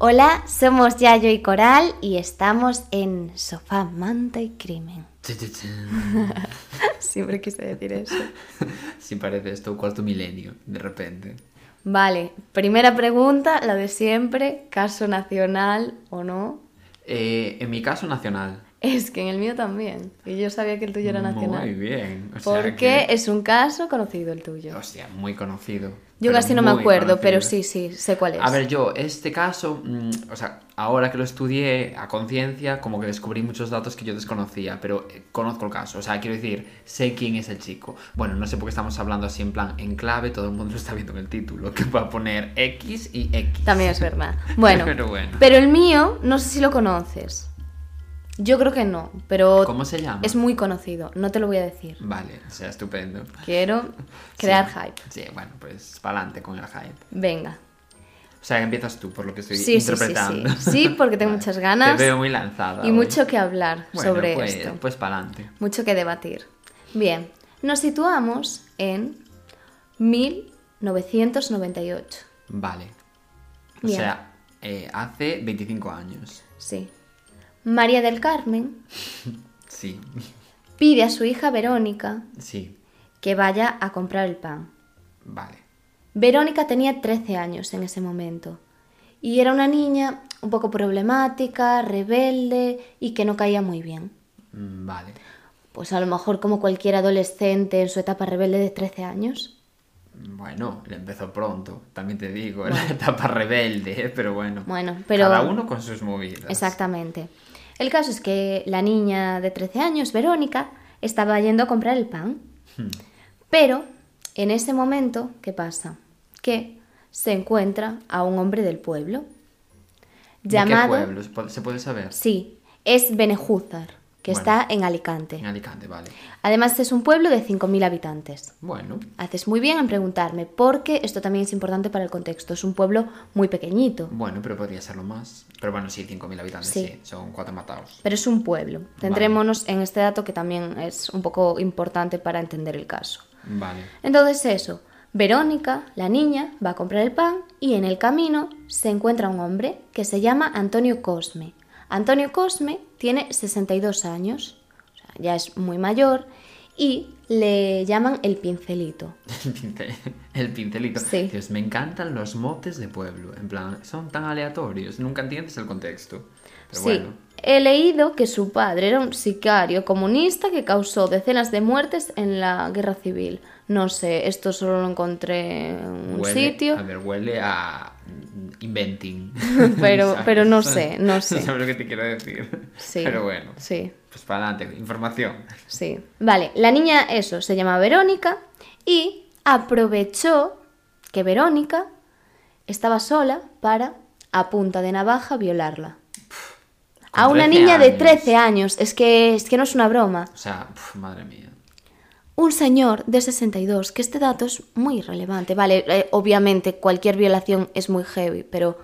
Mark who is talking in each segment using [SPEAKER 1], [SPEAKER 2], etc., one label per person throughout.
[SPEAKER 1] Hola, somos Yayo y Coral y estamos en Sofá, Manta y Crimen. Siempre quise decir eso.
[SPEAKER 2] Si parece esto cuarto milenio, de repente.
[SPEAKER 1] Vale, primera pregunta, la de siempre, caso nacional o no.
[SPEAKER 2] Eh, en mi caso, nacional.
[SPEAKER 1] Es que en el mío también. Y yo sabía que el tuyo era nacional.
[SPEAKER 2] Muy bien. O sea
[SPEAKER 1] Porque
[SPEAKER 2] que-
[SPEAKER 1] es un caso conocido el tuyo.
[SPEAKER 2] Hostia, muy conocido.
[SPEAKER 1] Yo casi no me acuerdo, pero sí, sí, sé cuál es.
[SPEAKER 2] A ver, yo, este caso, mm, o sea, ahora que lo estudié a conciencia, como que descubrí muchos datos que yo desconocía, pero eh, conozco el caso. O sea, quiero decir, sé quién es el chico. Bueno, no sé por qué estamos hablando así en plan en clave, todo el mundo lo está viendo en el título, que va a poner X y X.
[SPEAKER 1] También es verdad. Bueno,
[SPEAKER 2] Pero bueno.
[SPEAKER 1] pero el mío, no sé si lo conoces. Yo creo que no, pero
[SPEAKER 2] ¿Cómo se llama?
[SPEAKER 1] es muy conocido. No te lo voy a decir.
[SPEAKER 2] Vale, o sea, estupendo.
[SPEAKER 1] Quiero crear
[SPEAKER 2] Sí.
[SPEAKER 1] hype.
[SPEAKER 2] Sí, bueno, pues para adelante con el hype.
[SPEAKER 1] Venga.
[SPEAKER 2] O sea, empiezas tú, por lo que estoy
[SPEAKER 1] Sí, sí, sí,
[SPEAKER 2] interpretando.
[SPEAKER 1] sí. Sí, porque tengo
[SPEAKER 2] Vale.
[SPEAKER 1] muchas ganas
[SPEAKER 2] Te veo muy lanzada.
[SPEAKER 1] Y
[SPEAKER 2] hoy.
[SPEAKER 1] mucho que hablar
[SPEAKER 2] Bueno,
[SPEAKER 1] sobre
[SPEAKER 2] pues,
[SPEAKER 1] esto.
[SPEAKER 2] Pues para adelante.
[SPEAKER 1] Mucho que debatir. Bien, nos situamos en 1998.
[SPEAKER 2] Vale. O sea, eh, hace 25 años.
[SPEAKER 1] Sí. María del Carmen
[SPEAKER 2] Sí,
[SPEAKER 1] pide a su hija Verónica
[SPEAKER 2] sí,
[SPEAKER 1] que vaya a comprar el pan.
[SPEAKER 2] vale.
[SPEAKER 1] Verónica tenía 13 años en ese momento y era una niña un poco problemática, rebelde y que no caía muy bien.
[SPEAKER 2] Mm, Vale.
[SPEAKER 1] Pues a lo mejor como cualquier adolescente en su etapa rebelde de 13 años.
[SPEAKER 2] Bueno, le empezó pronto, también te digo, era la etapa rebelde, ¿eh? pero bueno.
[SPEAKER 1] Bueno, pero-
[SPEAKER 2] Cada uno con sus movidas.
[SPEAKER 1] Exactamente. El caso es que la niña de 13 años, Verónica, estaba yendo a comprar el pan.
[SPEAKER 2] Hmm.
[SPEAKER 1] Pero en ese momento, ¿qué pasa? Que se encuentra a un hombre del pueblo.
[SPEAKER 2] ¿De
[SPEAKER 1] Llamado...
[SPEAKER 2] qué pueblo? ¿Se puede- ¿Se puede saber?
[SPEAKER 1] Sí, es Benejúzar, que
[SPEAKER 2] Bueno.
[SPEAKER 1] está en Alicante.
[SPEAKER 2] En Alicante, vale.
[SPEAKER 1] Además es un pueblo de 5.000 habitantes.
[SPEAKER 2] Bueno,
[SPEAKER 1] Haces muy bien en preguntarme, porque esto también es importante para el contexto. Es un pueblo muy pequeñito,
[SPEAKER 2] bueno, pero podría serlo más. Pero bueno, sí, 5.000 habitantes,
[SPEAKER 1] Sí.
[SPEAKER 2] sí. Son cuatro matados.
[SPEAKER 1] pero es un pueblo. Centrémonos en este dato que también es un poco importante para entender el caso.
[SPEAKER 2] Vale.
[SPEAKER 1] Entonces eso, Verónica, la niña, va a comprar el pan y en el camino se encuentra un hombre que se llama Antonio Cosme. Antonio Cosme tiene 62 años, o sea, ya es muy mayor, y le llaman el pincelito.
[SPEAKER 2] El, pincel- el pincelito.
[SPEAKER 1] Sí.
[SPEAKER 2] Dios, me encantan los motes de pueblo. En plan, son tan aleatorios, nunca entiendes el contexto. Pero
[SPEAKER 1] sí,
[SPEAKER 2] bueno.
[SPEAKER 1] he leído que su padre era un sicario comunista que causó decenas de muertes en la guerra civil. No sé, esto solo lo encontré en un
[SPEAKER 2] Huele-
[SPEAKER 1] sitio.
[SPEAKER 2] A ver, huele a inventing.
[SPEAKER 1] Pero-
[SPEAKER 2] ¿Sabes?
[SPEAKER 1] pero no sé, no sé.
[SPEAKER 2] ¿Sabes lo que te quiero decir?
[SPEAKER 1] Sí,
[SPEAKER 2] Pero bueno,
[SPEAKER 1] Sí,
[SPEAKER 2] pues para adelante, información.
[SPEAKER 1] sí. Vale, la niña, eso, se llama Verónica y aprovechó que Verónica estaba sola para, a punta de navaja, violarla. A una
[SPEAKER 2] 13
[SPEAKER 1] niña de
[SPEAKER 2] años.
[SPEAKER 1] 13 años, es que, es que no es una broma.
[SPEAKER 2] O sea, madre mía.
[SPEAKER 1] Un señor de 62, que este dato es muy relevante. Vale, eh, obviamente cualquier violación es muy heavy, pero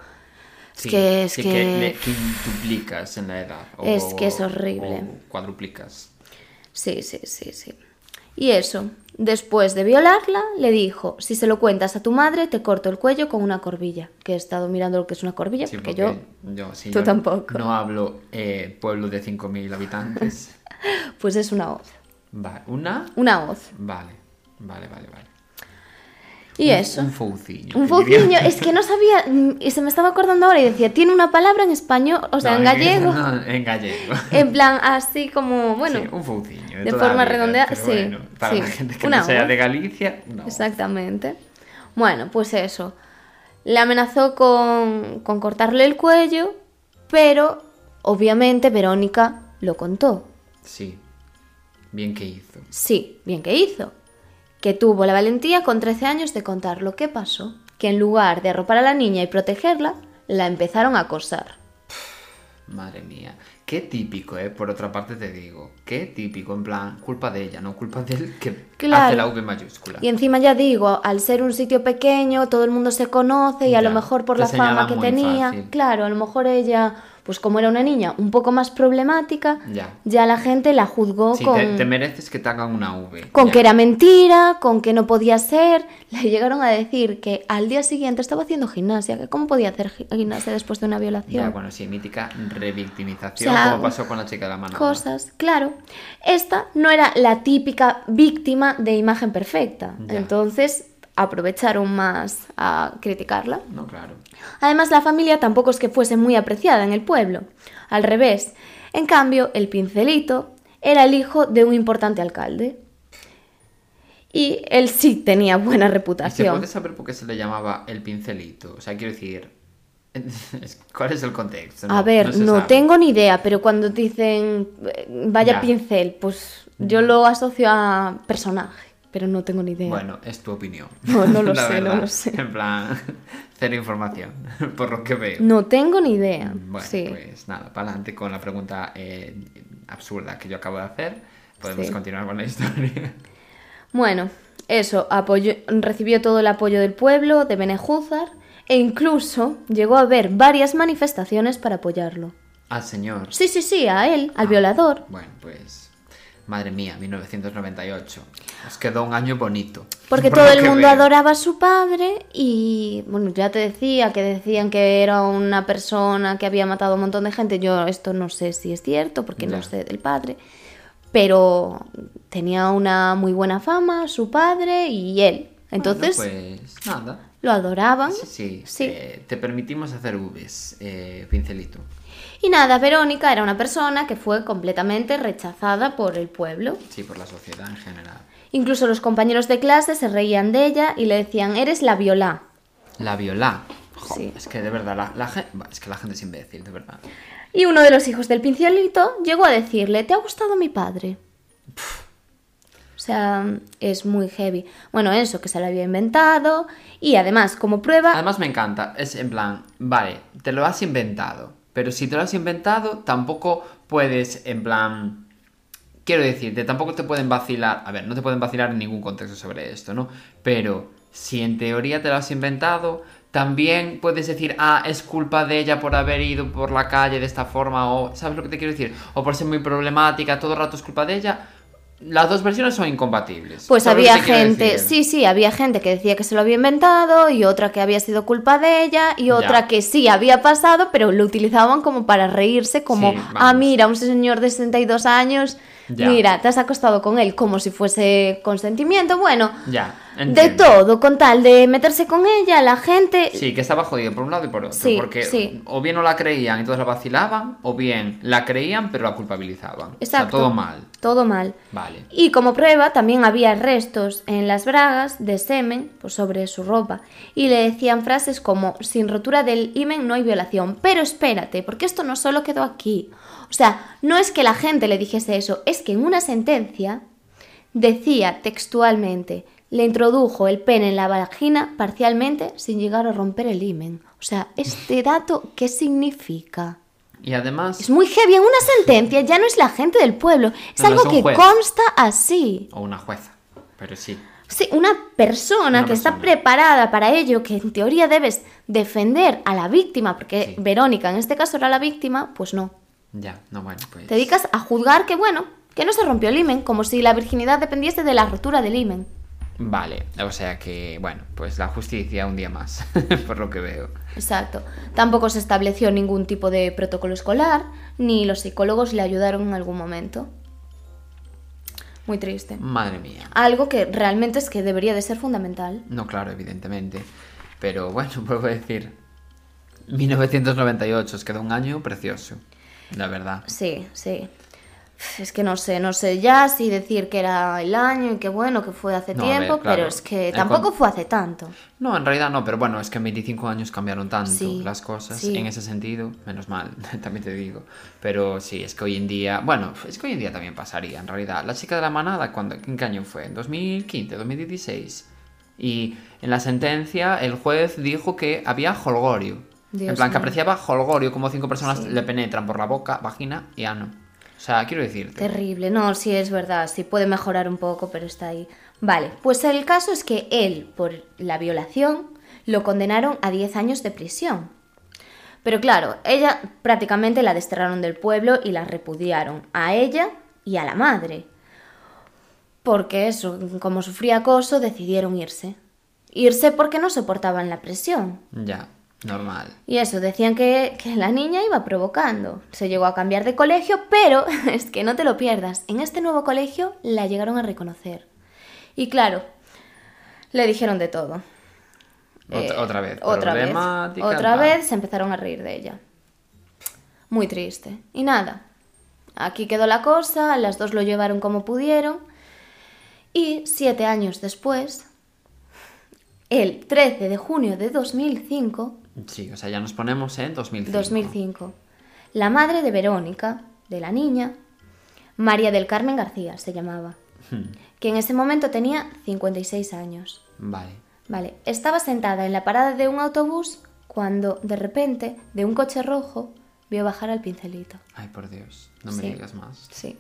[SPEAKER 1] es
[SPEAKER 2] Sí,
[SPEAKER 1] que es
[SPEAKER 2] sí
[SPEAKER 1] que,
[SPEAKER 2] le quintuplicas en la edad. o-
[SPEAKER 1] Es que es horrible.
[SPEAKER 2] O cuadruplicas.
[SPEAKER 1] Sí, sí, sí, sí. Y eso, después de violarla, le dijo, si se lo cuentas a tu madre, te corto el cuello con una corbilla. Que he estado mirando lo que es una corbilla,
[SPEAKER 2] Sí,
[SPEAKER 1] porque, yo,
[SPEAKER 2] yo sí,
[SPEAKER 1] tú
[SPEAKER 2] yo
[SPEAKER 1] tampoco.
[SPEAKER 2] No hablo eh, pueblo de 5.000 habitantes.
[SPEAKER 1] pues es una hoz.
[SPEAKER 2] Vale, ¿una?
[SPEAKER 1] Una hoz.
[SPEAKER 2] Vale, vale, vale, vale.
[SPEAKER 1] Y
[SPEAKER 2] Un-
[SPEAKER 1] eso.
[SPEAKER 2] Un fouciño.
[SPEAKER 1] Un fociño, es que no sabía, mm, y se me estaba acordando ahora y decía, tiene una palabra en español, o sea,
[SPEAKER 2] No,
[SPEAKER 1] en gallego,
[SPEAKER 2] no, en gallego.
[SPEAKER 1] en plan así como, bueno,
[SPEAKER 2] Sí, un fouciño.
[SPEAKER 1] de
[SPEAKER 2] toda
[SPEAKER 1] forma redondeada, sí,
[SPEAKER 2] bueno, para
[SPEAKER 1] sí,
[SPEAKER 2] la gente que
[SPEAKER 1] una
[SPEAKER 2] no sea
[SPEAKER 1] hoz.
[SPEAKER 2] de Galicia, no.
[SPEAKER 1] Exactamente. Bueno, pues eso. Le amenazó con, con cortarle el cuello, pero obviamente Verónica lo contó.
[SPEAKER 2] Sí. Bien que hizo.
[SPEAKER 1] Sí, bien que hizo. Que tuvo la valentía con 13 años de contar lo que pasó. Que en lugar de arropar a la niña y protegerla, la empezaron a acosar.
[SPEAKER 2] Madre mía. Qué típico, ¿eh? Por otra parte te digo. Qué típico. En plan, culpa de ella, no culpa de él que
[SPEAKER 1] Claro.
[SPEAKER 2] hace la V mayúscula.
[SPEAKER 1] Y encima ya digo, al ser un sitio pequeño, todo el mundo se conoce y a lo mejor por la fama que tenía,
[SPEAKER 2] fácil.
[SPEAKER 1] claro, a lo mejor ella pues como era una niña un poco más problemática,
[SPEAKER 2] Ya.
[SPEAKER 1] la gente la juzgó
[SPEAKER 2] Sí,
[SPEAKER 1] con,
[SPEAKER 2] te, te mereces que te hagan una V.
[SPEAKER 1] con
[SPEAKER 2] ya.
[SPEAKER 1] que era mentira, con que no podía ser. Le llegaron a decir que al día siguiente estaba haciendo gimnasia, que cómo podía hacer gi- gimnasia después de una violación.
[SPEAKER 2] Ya, bueno, sí, mítica revictimización,
[SPEAKER 1] O sea,
[SPEAKER 2] como pasó con la chica de la mano.
[SPEAKER 1] Cosas, claro. Esta no era la típica víctima de imagen perfecta.
[SPEAKER 2] Ya.
[SPEAKER 1] Entonces aprovecharon más a criticarla.
[SPEAKER 2] No, claro.
[SPEAKER 1] Además, la familia tampoco es que fuese muy apreciada en el pueblo. Al revés. En cambio, el pincelito era el hijo de un importante alcalde. Y él sí tenía buena
[SPEAKER 2] ¿Y se
[SPEAKER 1] reputación.
[SPEAKER 2] puede saber por qué se le llamaba el pincelito? O sea, quiero decir, ¿cuál es el contexto?
[SPEAKER 1] A ver, no tengo ni idea, pero cuando dicen eh, vaya
[SPEAKER 2] Ya.
[SPEAKER 1] pincel, pues yo lo asocio a personaje, pero no tengo ni idea.
[SPEAKER 2] Bueno, es tu opinión.
[SPEAKER 1] No, no lo sé, no lo sé.
[SPEAKER 2] En plan, cero información, por lo que veo.
[SPEAKER 1] No tengo ni idea.
[SPEAKER 2] Bueno,
[SPEAKER 1] sí.
[SPEAKER 2] pues nada, para adelante con la pregunta eh, absurda que yo acabo de hacer. Podemos
[SPEAKER 1] Sí.
[SPEAKER 2] continuar con la historia.
[SPEAKER 1] Bueno, eso, recibió todo el apoyo del pueblo, de Benejúzar, e incluso llegó a haber varias manifestaciones para apoyarlo.
[SPEAKER 2] Al señor.
[SPEAKER 1] Sí, sí, sí, a él, al
[SPEAKER 2] Ah,
[SPEAKER 1] violador.
[SPEAKER 2] Bueno, pues. Madre mía, 1998. Os quedó un año bonito.
[SPEAKER 1] Porque
[SPEAKER 2] por
[SPEAKER 1] todo el mundo
[SPEAKER 2] veo.
[SPEAKER 1] adoraba a su padre y, bueno, ya te decía que decían que era una persona que había matado a un montón de gente. Yo esto no sé si es cierto porque no sé del padre. Pero tenía una muy buena fama, su padre y él. Entonces
[SPEAKER 2] Bueno, pues nada.
[SPEAKER 1] lo adoraban.
[SPEAKER 2] Sí, sí.
[SPEAKER 1] Sí.
[SPEAKER 2] eh, te permitimos hacer Vs, eh, pincelito.
[SPEAKER 1] Y nada, Verónica era una persona que fue completamente rechazada por el pueblo.
[SPEAKER 2] Sí, por la sociedad en general.
[SPEAKER 1] Incluso los compañeros de clase se reían de ella y le decían, eres la viola.
[SPEAKER 2] La viola. Jo,
[SPEAKER 1] Sí.
[SPEAKER 2] Es que de verdad, la, la es que la gente es imbécil, de verdad.
[SPEAKER 1] Y uno de los hijos del pincelito llegó a decirle, ¿te ha gustado mi padre? O sea, es muy heavy. Bueno, eso, que se lo había inventado. Y además, como prueba,
[SPEAKER 2] Además me encanta, es en plan, vale, te lo has inventado, pero si te lo has inventado, tampoco puedes, en plan, quiero decirte, tampoco te pueden vacilar, a ver, no te pueden vacilar en ningún contexto sobre esto, ¿no? Pero si en teoría te lo has inventado, también puedes decir, ah, es culpa de ella por haber ido por la calle de esta forma, o, ¿sabes lo que te quiero decir? O por ser muy problemática, todo el rato es culpa de ella. Las dos versiones son incompatibles.
[SPEAKER 1] pues
[SPEAKER 2] ¿Sabes lo
[SPEAKER 1] había gente, sí, sí, había gente que decía que se lo había inventado y otra que había sido culpa de ella y otra
[SPEAKER 2] Ya.
[SPEAKER 1] que sí había pasado, pero lo utilizaban como para reírse, como,
[SPEAKER 2] Sí,
[SPEAKER 1] ah, mira, un señor de 62 años,
[SPEAKER 2] Ya.
[SPEAKER 1] mira, te has acostado con él como si fuese consentimiento. Bueno,
[SPEAKER 2] Ya,
[SPEAKER 1] de todo, con tal de meterse con ella, la gente...
[SPEAKER 2] Sí, que estaba jodido por un lado y por otro.
[SPEAKER 1] Sí,
[SPEAKER 2] porque
[SPEAKER 1] sí.
[SPEAKER 2] o bien no la creían y entonces la vacilaban, o bien la creían pero la culpabilizaban. O sea,
[SPEAKER 1] Exacto.
[SPEAKER 2] todo mal.
[SPEAKER 1] Todo mal.
[SPEAKER 2] Vale.
[SPEAKER 1] Y como prueba también había restos en las bragas de semen pues, sobre su ropa y le decían frases como sin rotura del himen no hay violación, pero espérate, porque esto no solo quedó aquí. O sea, no es que la gente le dijese eso, es que en una sentencia decía textualmente le introdujo el pene en la vagina parcialmente sin llegar a romper el himen. O sea, este dato, ¿qué significa?
[SPEAKER 2] Y además,
[SPEAKER 1] Es muy heavy. En una sentencia ya no es la gente del pueblo, es
[SPEAKER 2] No, no,
[SPEAKER 1] algo
[SPEAKER 2] es
[SPEAKER 1] que
[SPEAKER 2] juez.
[SPEAKER 1] consta así.
[SPEAKER 2] o una jueza, pero sí.
[SPEAKER 1] Sí, una persona
[SPEAKER 2] Una
[SPEAKER 1] que está preparada para ello, que en teoría debes defender a la víctima, porque
[SPEAKER 2] Sí.
[SPEAKER 1] Verónica en este caso era la víctima, pues no.
[SPEAKER 2] Ya, no, bueno, pues...
[SPEAKER 1] Te dedicas a juzgar que, bueno, que no se rompió el himen, como si la virginidad dependiese de la rotura del himen.
[SPEAKER 2] Vale, o sea que, bueno, pues la justicia un día más, por lo que veo.
[SPEAKER 1] Exacto. Tampoco se estableció ningún tipo de protocolo escolar, ni los psicólogos le ayudaron en algún momento. Muy triste.
[SPEAKER 2] Madre mía.
[SPEAKER 1] Algo que realmente es que debería de ser fundamental.
[SPEAKER 2] No, claro, evidentemente. Pero bueno, puedo decir, 1998 os quedó un año precioso, la verdad.
[SPEAKER 1] Sí, sí. Es que no sé, no sé ya si decir que era el año y que bueno, que fue hace
[SPEAKER 2] No, a ver,
[SPEAKER 1] tiempo,
[SPEAKER 2] claro.
[SPEAKER 1] pero es que tampoco
[SPEAKER 2] con-
[SPEAKER 1] fue hace tanto.
[SPEAKER 2] No, en realidad no, pero bueno, es que en 25 años cambiaron tanto
[SPEAKER 1] Sí,
[SPEAKER 2] las cosas
[SPEAKER 1] sí.
[SPEAKER 2] en ese sentido, menos mal, también te digo. Pero sí, es que hoy en día, bueno, es que hoy en día también pasaría, en realidad. La chica de la manada, ¿cuándo, ¿en qué año fue? ¿En 2015, 2016? Y en la sentencia el juez dijo que había holgorio. En plan, que apreciaba holgorio, como cinco personas
[SPEAKER 1] Sí.
[SPEAKER 2] le penetran por la boca, vagina y ano. O sea, quiero decirte.
[SPEAKER 1] Terrible, no, sí es verdad, sí puede mejorar un poco, pero está ahí. Vale, pues el caso es que él, por la violación, lo condenaron a 10 años de prisión. Pero claro, ella prácticamente la desterraron del pueblo y la repudiaron, a ella y a la madre. Porque eso, como sufría acoso, decidieron irse. Irse porque no soportaban la presión.
[SPEAKER 2] Ya, normal.
[SPEAKER 1] Y eso, decían que, que la niña iba provocando. Se llegó a cambiar de colegio, pero es que no te lo pierdas. En este nuevo colegio la llegaron a reconocer. Y claro, le dijeron de todo.
[SPEAKER 2] Ot-
[SPEAKER 1] Eh,
[SPEAKER 2] otra vez.
[SPEAKER 1] Otra vez. Otra vez se empezaron a reír de ella. Muy triste. Y nada. Aquí quedó la cosa, las dos lo llevaron como pudieron. Y siete años después, el 13 de junio de 2005,
[SPEAKER 2] Sí, o sea, ya nos ponemos en 2005.
[SPEAKER 1] 2005, la madre de Verónica, de la niña, María del Carmen García se llamaba,
[SPEAKER 2] Hmm,
[SPEAKER 1] que en ese momento tenía 56 años.
[SPEAKER 2] Vale.
[SPEAKER 1] Vale, estaba sentada en la parada de un autobús cuando de repente de un coche rojo vio bajar al pincelito.
[SPEAKER 2] Ay, por Dios. No me
[SPEAKER 1] Sí.
[SPEAKER 2] digas más.
[SPEAKER 1] Sí.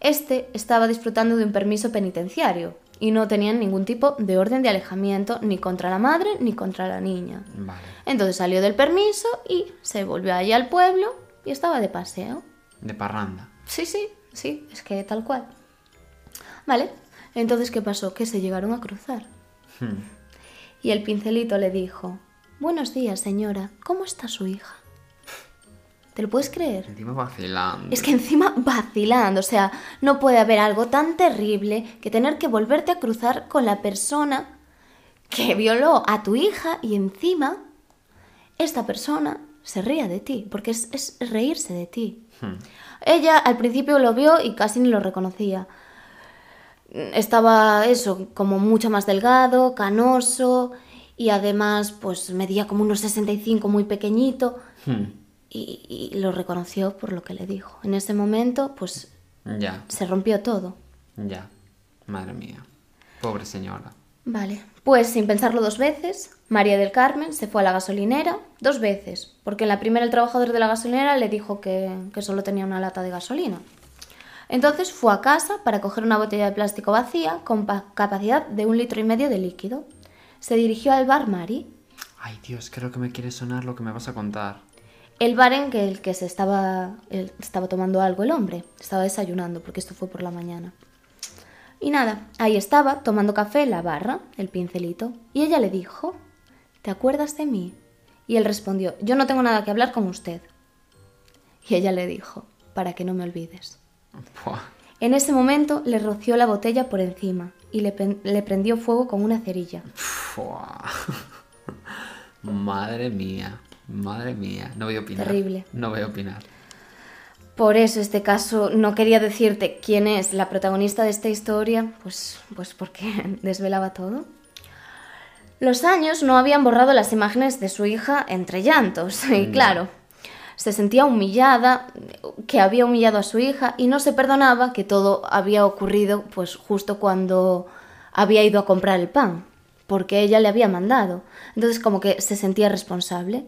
[SPEAKER 1] Este estaba disfrutando de un permiso penitenciario y no tenían ningún tipo de orden de alejamiento ni contra la madre ni contra la niña.
[SPEAKER 2] Vale.
[SPEAKER 1] Entonces salió del permiso y se volvió allí al pueblo y estaba de paseo.
[SPEAKER 2] De parranda.
[SPEAKER 1] Sí, sí, sí, es que tal cual. Vale, entonces ¿qué pasó? Que se llegaron a cruzar.
[SPEAKER 2] Hmm.
[SPEAKER 1] Y el pincelito le dijo, Buenos días, señora, ¿cómo está su hija? ¿Te lo puedes creer?
[SPEAKER 2] Encima vacilando.
[SPEAKER 1] Es que encima vacilando, o sea, no puede haber algo tan terrible que tener que volverte a cruzar con la persona que violó a tu hija y encima esta persona se ría de ti, porque es, es reírse de ti.
[SPEAKER 2] Hmm.
[SPEAKER 1] Ella al principio lo vio y casi ni lo reconocía. Estaba eso, como mucho más delgado, canoso y además pues medía como unos 65 muy pequeñito
[SPEAKER 2] Hmm.
[SPEAKER 1] Y, y lo reconoció por lo que le dijo. En ese momento pues
[SPEAKER 2] Ya,
[SPEAKER 1] se rompió todo.
[SPEAKER 2] ya. Madre mía. Pobre señora.
[SPEAKER 1] Vale, pues sin pensarlo dos veces, María del Carmen se fue a la gasolinera dos veces, porque en la primera el trabajador de la gasolinera le dijo que, que solo tenía una lata de gasolina. Entonces fue a casa para coger una botella de plástico vacía con pa- capacidad de un litro y medio de líquido. Se dirigió al bar Mari,
[SPEAKER 2] Ay, Dios, creo que me quiere sonar lo que me vas a contar.
[SPEAKER 1] El bar en que el que se estaba, estaba tomando algo el hombre, estaba desayunando, porque esto fue por la mañana. Y nada, ahí estaba, tomando café en la barra, el pincelito, y ella le dijo, ¿te acuerdas de mí? Y él respondió, yo no tengo nada que hablar con usted. Y ella le dijo, para que no me olvides.
[SPEAKER 2] Buah.
[SPEAKER 1] En ese momento le roció la botella por encima y le, prendió fuego con una cerilla.
[SPEAKER 2] Buah. Madre mía. Madre mía. No voy a opinar.
[SPEAKER 1] Terrible.
[SPEAKER 2] No voy a opinar.
[SPEAKER 1] Por eso este caso no quería decirte quién es la protagonista de esta historia, pues, pues porque desvelaba todo. Los años no habían borrado las imágenes de su hija entre llantos, y claro, se sentía humillada, que había humillado a su hija y no se perdonaba que todo había ocurrido pues justo cuando había ido a comprar el pan, porque ella le había mandado. Entonces como que se sentía responsable.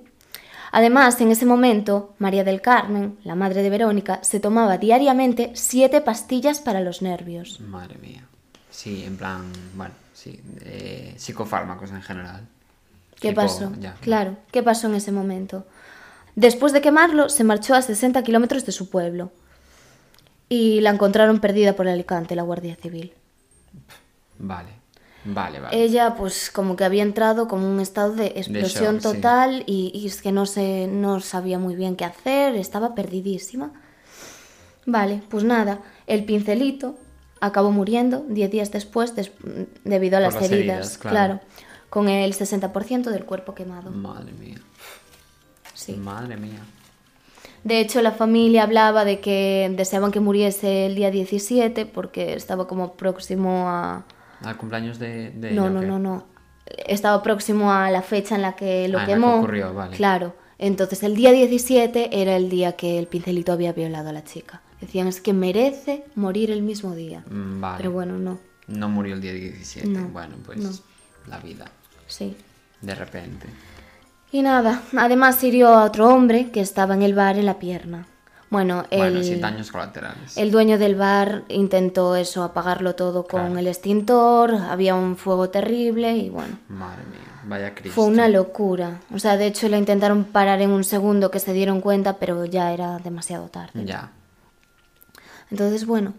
[SPEAKER 1] Además, en ese momento, María del Carmen, la madre de Verónica, se tomaba diariamente siete pastillas para los nervios.
[SPEAKER 2] Madre mía. Sí, en plan, bueno, sí. eh, psicofármacos en general.
[SPEAKER 1] ¿Qué
[SPEAKER 2] Tipo,
[SPEAKER 1] pasó?
[SPEAKER 2] ya.
[SPEAKER 1] Claro, ¿qué pasó en ese momento? Después de quemarlo, se marchó a 60 kilómetros de su pueblo. Y la encontraron perdida por Alicante, la Guardia Civil.
[SPEAKER 2] Vale. Vale, vale.
[SPEAKER 1] Ella, pues, como que había entrado como un estado de explosión
[SPEAKER 2] shock, sí.
[SPEAKER 1] total y, y es que no, se, no sabía muy bien qué hacer, estaba perdidísima. Vale, pues nada, el pincelito acabó muriendo 10 días después des- debido a las,
[SPEAKER 2] las
[SPEAKER 1] heridas,
[SPEAKER 2] heridas, claro.
[SPEAKER 1] claro, con el 60% del cuerpo quemado.
[SPEAKER 2] Madre mía.
[SPEAKER 1] Sí.
[SPEAKER 2] Madre mía.
[SPEAKER 1] De hecho, la familia hablaba de que deseaban que muriese el día 17 porque estaba como próximo a...
[SPEAKER 2] Al cumpleaños de, de
[SPEAKER 1] No,
[SPEAKER 2] ella, ¿o
[SPEAKER 1] no, no, no. Estaba próximo a la fecha en la que lo
[SPEAKER 2] Ah, en la que
[SPEAKER 1] quemó.
[SPEAKER 2] ocurrió, vale.
[SPEAKER 1] Claro. Entonces, el día 17 era el día que el pincelito había violado a la chica. Decían, es que merece morir el mismo día.
[SPEAKER 2] Mm, Vale.
[SPEAKER 1] Pero bueno, no.
[SPEAKER 2] No murió el día 17.
[SPEAKER 1] No,
[SPEAKER 2] bueno, pues
[SPEAKER 1] no.
[SPEAKER 2] la vida.
[SPEAKER 1] Sí.
[SPEAKER 2] De repente.
[SPEAKER 1] Y nada, además hirió a otro hombre que estaba en el bar en la pierna. Bueno, el...
[SPEAKER 2] Bueno, sin daños colaterales.
[SPEAKER 1] El dueño del bar intentó eso, apagarlo todo con
[SPEAKER 2] Claro.
[SPEAKER 1] el extintor, había un fuego terrible y bueno,
[SPEAKER 2] Madre mía. Vaya Cristo.
[SPEAKER 1] Fue una locura. O sea, de hecho la intentaron parar en un segundo que se dieron cuenta, pero ya era demasiado tarde.
[SPEAKER 2] Ya.
[SPEAKER 1] Entonces, bueno,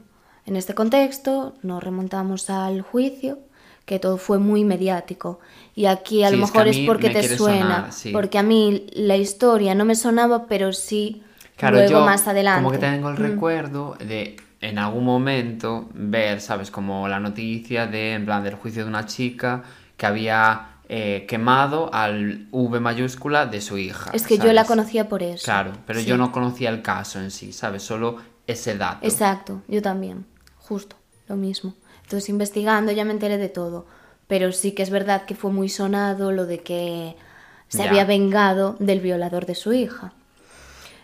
[SPEAKER 1] en este contexto nos remontamos al juicio, que todo fue muy mediático. Y aquí a
[SPEAKER 2] Sí,
[SPEAKER 1] lo
[SPEAKER 2] es que
[SPEAKER 1] mejor
[SPEAKER 2] a
[SPEAKER 1] es porque te suena,
[SPEAKER 2] sonar, sí.
[SPEAKER 1] porque a mí la historia no me sonaba, pero sí
[SPEAKER 2] Claro,
[SPEAKER 1] luego
[SPEAKER 2] yo
[SPEAKER 1] más adelante.
[SPEAKER 2] como que tengo el
[SPEAKER 1] Mm.
[SPEAKER 2] recuerdo de en algún momento ver, ¿sabes? Como la noticia de, en plan, del juicio de una chica que había eh, quemado al V mayúscula de su hija.
[SPEAKER 1] Es que yo la conocía por eso.
[SPEAKER 2] Claro, pero
[SPEAKER 1] Sí.
[SPEAKER 2] yo no conocía el caso en sí, ¿sabes? Solo ese dato.
[SPEAKER 1] Exacto, yo también, justo, lo mismo. Entonces investigando ya me enteré de todo, pero sí que es verdad que fue muy sonado lo de que se
[SPEAKER 2] Ya.
[SPEAKER 1] había vengado del violador de su hija.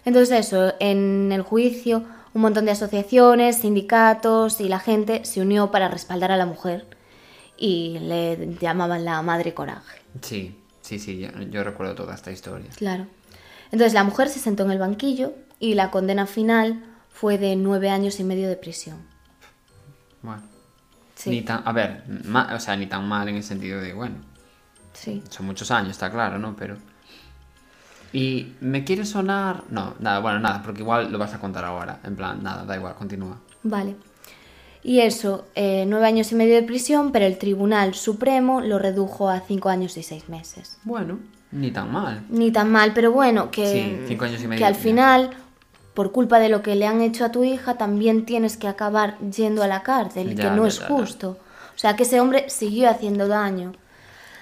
[SPEAKER 1] Entonces eso, en el juicio un montón de asociaciones, sindicatos y la gente se unió para respaldar a la mujer y le llamaban la madre coraje.
[SPEAKER 2] Sí, sí, sí, yo, yo recuerdo toda esta historia.
[SPEAKER 1] Claro. Entonces la mujer se sentó en el banquillo y la condena final fue de nueve años y medio de prisión.
[SPEAKER 2] Bueno.
[SPEAKER 1] Sí.
[SPEAKER 2] Ni tan, a ver, ma- o sea, ni tan mal en el sentido de, bueno,
[SPEAKER 1] Sí.
[SPEAKER 2] son muchos años, está claro, ¿no? Pero... Y me quiere sonar... No, nada, bueno, nada, porque igual lo vas a contar ahora. En plan, nada, da igual, continúa.
[SPEAKER 1] Vale. Y eso, eh, nueve años y medio de prisión, pero el Tribunal Supremo lo redujo a cinco años y seis meses.
[SPEAKER 2] Bueno, ni tan mal.
[SPEAKER 1] Ni tan mal, pero bueno, que,
[SPEAKER 2] Sí, cinco años y medio,
[SPEAKER 1] que al final, por culpa de lo que le han hecho a tu hija, también tienes que acabar yendo a la cárcel,
[SPEAKER 2] Ya,
[SPEAKER 1] que no
[SPEAKER 2] ya,
[SPEAKER 1] es
[SPEAKER 2] ya.
[SPEAKER 1] justo. O sea, que ese hombre siguió haciendo daño.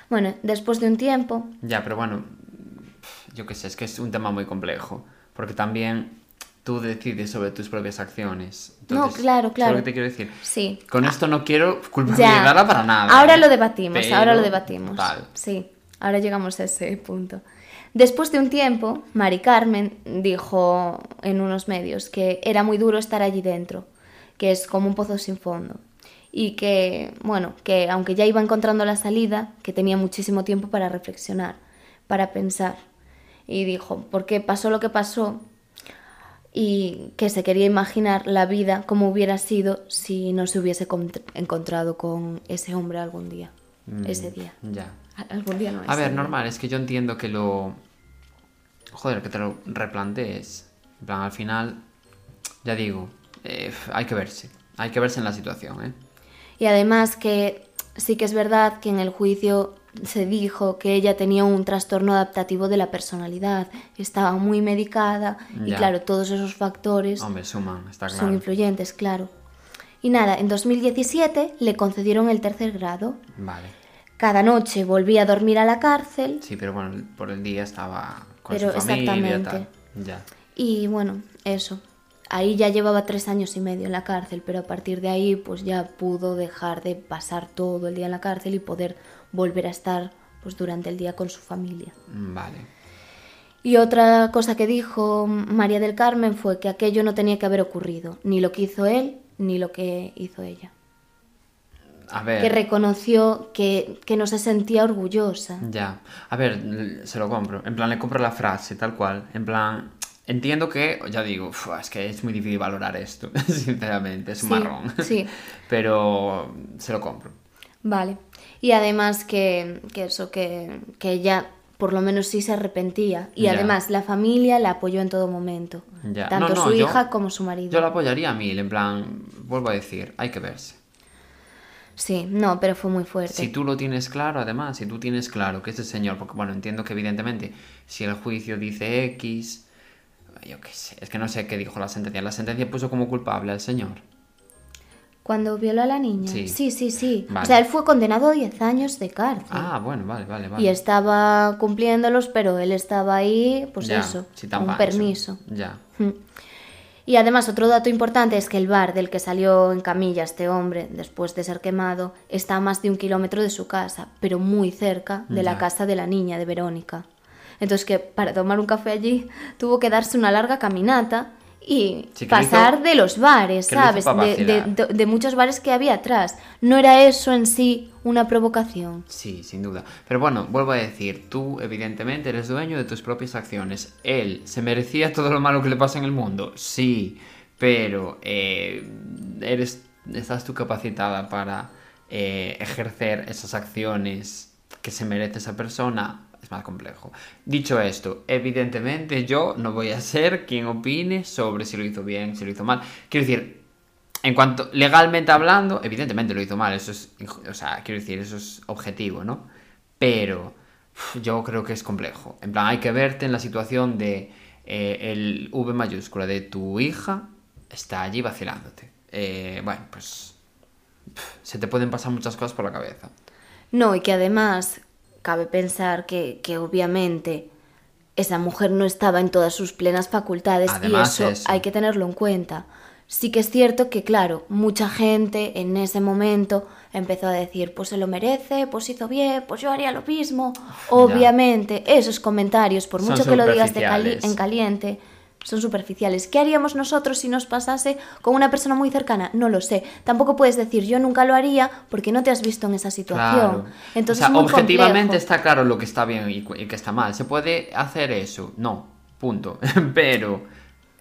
[SPEAKER 1] Bueno, después de un tiempo,
[SPEAKER 2] Ya, pero bueno, yo qué sé, es que es un tema muy complejo. Porque también tú decides sobre tus propias acciones.
[SPEAKER 1] No,
[SPEAKER 2] Entonces,
[SPEAKER 1] claro,
[SPEAKER 2] ¿sabes
[SPEAKER 1] claro.
[SPEAKER 2] lo que te quiero decir?
[SPEAKER 1] sí.
[SPEAKER 2] Con esto no quiero culpabilizarla para nada.
[SPEAKER 1] Ahora
[SPEAKER 2] ¿eh?
[SPEAKER 1] lo debatimos,
[SPEAKER 2] Pero,
[SPEAKER 1] ahora lo debatimos.
[SPEAKER 2] Tal.
[SPEAKER 1] Sí, ahora llegamos a ese punto. Después de un tiempo, Mari Carmen dijo en unos medios que era muy duro estar allí dentro, que es como un pozo sin fondo. Y que, bueno, que aunque ya iba encontrando la salida, que tenía muchísimo tiempo para reflexionar, para pensar. Y dijo, porque pasó lo que pasó, y que se quería imaginar la vida como hubiera sido si no se hubiese cont- encontrado con ese hombre algún día,
[SPEAKER 2] Mm,
[SPEAKER 1] ese día.
[SPEAKER 2] Ya.
[SPEAKER 1] Al- Algún día no
[SPEAKER 2] A ver,
[SPEAKER 1] día.
[SPEAKER 2] normal, es que yo entiendo que lo. Joder, que te lo replantees. En plan, al final, ya digo, eh, hay que verse. Hay que verse en la situación, ¿eh?
[SPEAKER 1] Y además que sí que es verdad que en el juicio se dijo que ella tenía un trastorno adaptativo de la personalidad, estaba muy medicada y claro, todos esos factores
[SPEAKER 2] Hombre, suman, está
[SPEAKER 1] son
[SPEAKER 2] claro.
[SPEAKER 1] influyentes, claro. Y nada, en 2017 le concedieron el tercer grado.
[SPEAKER 2] Vale.
[SPEAKER 1] Cada noche volvía a dormir a la cárcel
[SPEAKER 2] Sí, pero bueno, por el día estaba con
[SPEAKER 1] Pero
[SPEAKER 2] su familia tal.
[SPEAKER 1] exactamente.
[SPEAKER 2] Ya.
[SPEAKER 1] Y bueno, eso. Ahí ya llevaba tres años y medio en la cárcel, pero a partir de ahí pues ya pudo dejar de pasar todo el día en la cárcel y poder volver a estar pues durante el día con su familia.
[SPEAKER 2] Mm, Vale.
[SPEAKER 1] Y otra cosa que dijo María del Carmen fue que aquello no tenía que haber ocurrido, ni lo que hizo él, ni lo que hizo ella.
[SPEAKER 2] A ver.
[SPEAKER 1] Que reconoció que, que no se sentía orgullosa.
[SPEAKER 2] Ya. A ver, se lo compro. En plan, le compro la frase, tal cual. En plan, entiendo que, ya digo, uf, es que es muy difícil valorar esto, sinceramente, es un
[SPEAKER 1] Sí,
[SPEAKER 2] marrón.
[SPEAKER 1] sí.
[SPEAKER 2] Pero se lo compro.
[SPEAKER 1] Vale. Y además que, que eso, que, que ella por lo menos sí se arrepentía. Y además la familia la apoyó en todo momento. Tanto
[SPEAKER 2] No, no,
[SPEAKER 1] su
[SPEAKER 2] yo-
[SPEAKER 1] hija como su marido.
[SPEAKER 2] Yo lo apoyaría a mil, en plan, vuelvo a decir, hay que verse.
[SPEAKER 1] Sí, no, pero fue muy fuerte.
[SPEAKER 2] Si tú lo tienes claro, además, si tú tienes claro que ese señor, porque bueno, entiendo que evidentemente si el juicio dice X, yo qué sé, es que no sé qué dijo la sentencia. La sentencia puso como culpable al señor.
[SPEAKER 1] Cuando violó a la niña.
[SPEAKER 2] Sí.
[SPEAKER 1] Sí, sí, sí.
[SPEAKER 2] Vale.
[SPEAKER 1] O sea, él fue condenado a 10 años de cárcel.
[SPEAKER 2] Ah, bueno, vale, vale, vale.
[SPEAKER 1] Y estaba cumpliéndolos, pero él estaba ahí, pues
[SPEAKER 2] Ya,
[SPEAKER 1] eso,
[SPEAKER 2] si
[SPEAKER 1] un
[SPEAKER 2] pancho.
[SPEAKER 1] permiso.
[SPEAKER 2] Ya.
[SPEAKER 1] Mm. Y además otro dato importante es que el bar del que salió en camilla este hombre después de ser quemado está a más de un kilómetro de su casa, pero muy cerca de la
[SPEAKER 2] Ya.
[SPEAKER 1] casa de la niña, de Verónica. Entonces que para tomar un café allí tuvo que darse una larga caminata y
[SPEAKER 2] Sí,
[SPEAKER 1] pasar
[SPEAKER 2] hizo-
[SPEAKER 1] de los bares, ¿sabes? De, de-
[SPEAKER 2] vacilar.
[SPEAKER 1] de- de muchos bares que había atrás. No era eso en sí una provocación.
[SPEAKER 2] Sí, sin duda. Pero bueno, vuelvo a decir, tú evidentemente eres dueño de tus propias acciones. Él se merecía todo lo malo que le pasa en el mundo, sí, pero eh, eres, estás tú capacitada para eh, ejercer esas acciones que se merece esa persona, es más complejo. Dicho esto, evidentemente yo no voy a ser quien opine sobre si lo hizo bien, si lo hizo mal. Quiero decir, en cuanto legalmente hablando, evidentemente lo hizo mal, eso es, o sea, quiero decir, eso es objetivo, ¿no? Pero yo creo que es complejo. En plan, hay que verte en la situación de eh, el V mayúscula de tu hija está allí vacilándote. Eh, bueno, pues se te pueden pasar muchas cosas por la cabeza.
[SPEAKER 1] No, y que además cabe pensar que, que obviamente esa mujer no estaba en todas sus plenas facultades
[SPEAKER 2] Además,
[SPEAKER 1] y eso,
[SPEAKER 2] eso.
[SPEAKER 1] hay que tenerlo en cuenta. Sí que es cierto que, claro, mucha gente en ese momento empezó a decir, pues se lo merece, pues hizo bien, pues yo haría lo mismo. Obviamente, esos comentarios, por
[SPEAKER 2] Son
[SPEAKER 1] mucho que lo digas de cali-
[SPEAKER 2] superficiales.
[SPEAKER 1] en caliente, son superficiales. ¿Qué haríamos nosotros si nos pasase con una persona muy cercana? No lo sé. Tampoco puedes decir yo nunca lo haría porque no te has visto en esa situación.
[SPEAKER 2] Claro.
[SPEAKER 1] Entonces,
[SPEAKER 2] o sea,
[SPEAKER 1] es muy
[SPEAKER 2] objetivamente
[SPEAKER 1] complejo.
[SPEAKER 2] está claro lo que está bien y, que está mal. ¿Se puede hacer eso? No, punto. Pero,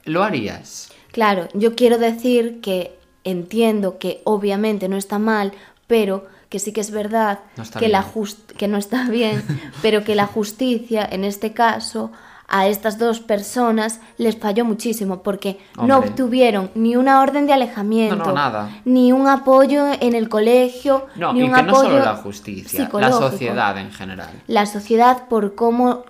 [SPEAKER 2] ¿lo harías?
[SPEAKER 1] Claro, yo quiero decir que entiendo que obviamente no está mal, pero que sí que es verdad
[SPEAKER 2] No
[SPEAKER 1] que, la
[SPEAKER 2] bien.
[SPEAKER 1] jus- que no está bien, pero que la justicia en este caso a estas dos personas les falló muchísimo porque no obtuvieron ni una orden de alejamiento,
[SPEAKER 2] No, no, nada.
[SPEAKER 1] ni un apoyo en el colegio,
[SPEAKER 2] No,
[SPEAKER 1] ni
[SPEAKER 2] y
[SPEAKER 1] un
[SPEAKER 2] que no
[SPEAKER 1] apoyo
[SPEAKER 2] solo la justicia, la sociedad en general.
[SPEAKER 1] La sociedad por cómo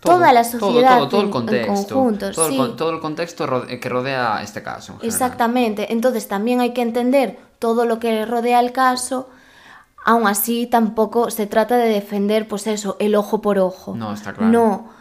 [SPEAKER 2] Todo,
[SPEAKER 1] toda la sociedad
[SPEAKER 2] todo, todo el
[SPEAKER 1] en
[SPEAKER 2] contexto.
[SPEAKER 1] conjunto,
[SPEAKER 2] todo, el,
[SPEAKER 1] sí.
[SPEAKER 2] con- todo el contexto que rodea este caso. en.
[SPEAKER 1] Exactamente. Entonces también hay que entender todo lo que rodea el caso. Aún así, tampoco se trata de defender, pues eso, el ojo por ojo.
[SPEAKER 2] No, está claro.
[SPEAKER 1] No.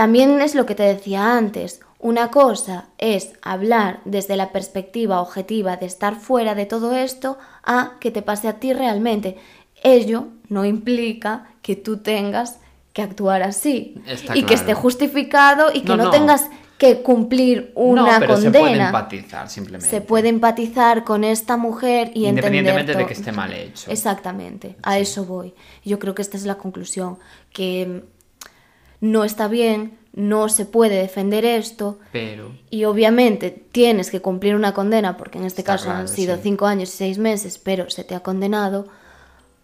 [SPEAKER 1] También es lo que te decía antes. Una cosa es hablar desde la perspectiva objetiva de estar fuera de todo esto a que te pase a ti realmente. Ello no implica que tú tengas que actuar así
[SPEAKER 2] Está
[SPEAKER 1] y que esté justificado y que
[SPEAKER 2] No,
[SPEAKER 1] no,
[SPEAKER 2] no.
[SPEAKER 1] tengas que cumplir una
[SPEAKER 2] no, pero
[SPEAKER 1] condena.
[SPEAKER 2] se puede empatizar simplemente.
[SPEAKER 1] Se puede empatizar con esta mujer y
[SPEAKER 2] Independientemente
[SPEAKER 1] entender
[SPEAKER 2] de que esté mal hecho.
[SPEAKER 1] Exactamente, a eso voy. Yo creo que esta es la conclusión, que no está bien, no se puede defender esto
[SPEAKER 2] Pero,
[SPEAKER 1] y obviamente tienes que cumplir una condena, porque en este
[SPEAKER 2] Está
[SPEAKER 1] caso
[SPEAKER 2] claro,
[SPEAKER 1] han sido
[SPEAKER 2] sí.
[SPEAKER 1] cinco años y seis meses, pero se te ha condenado,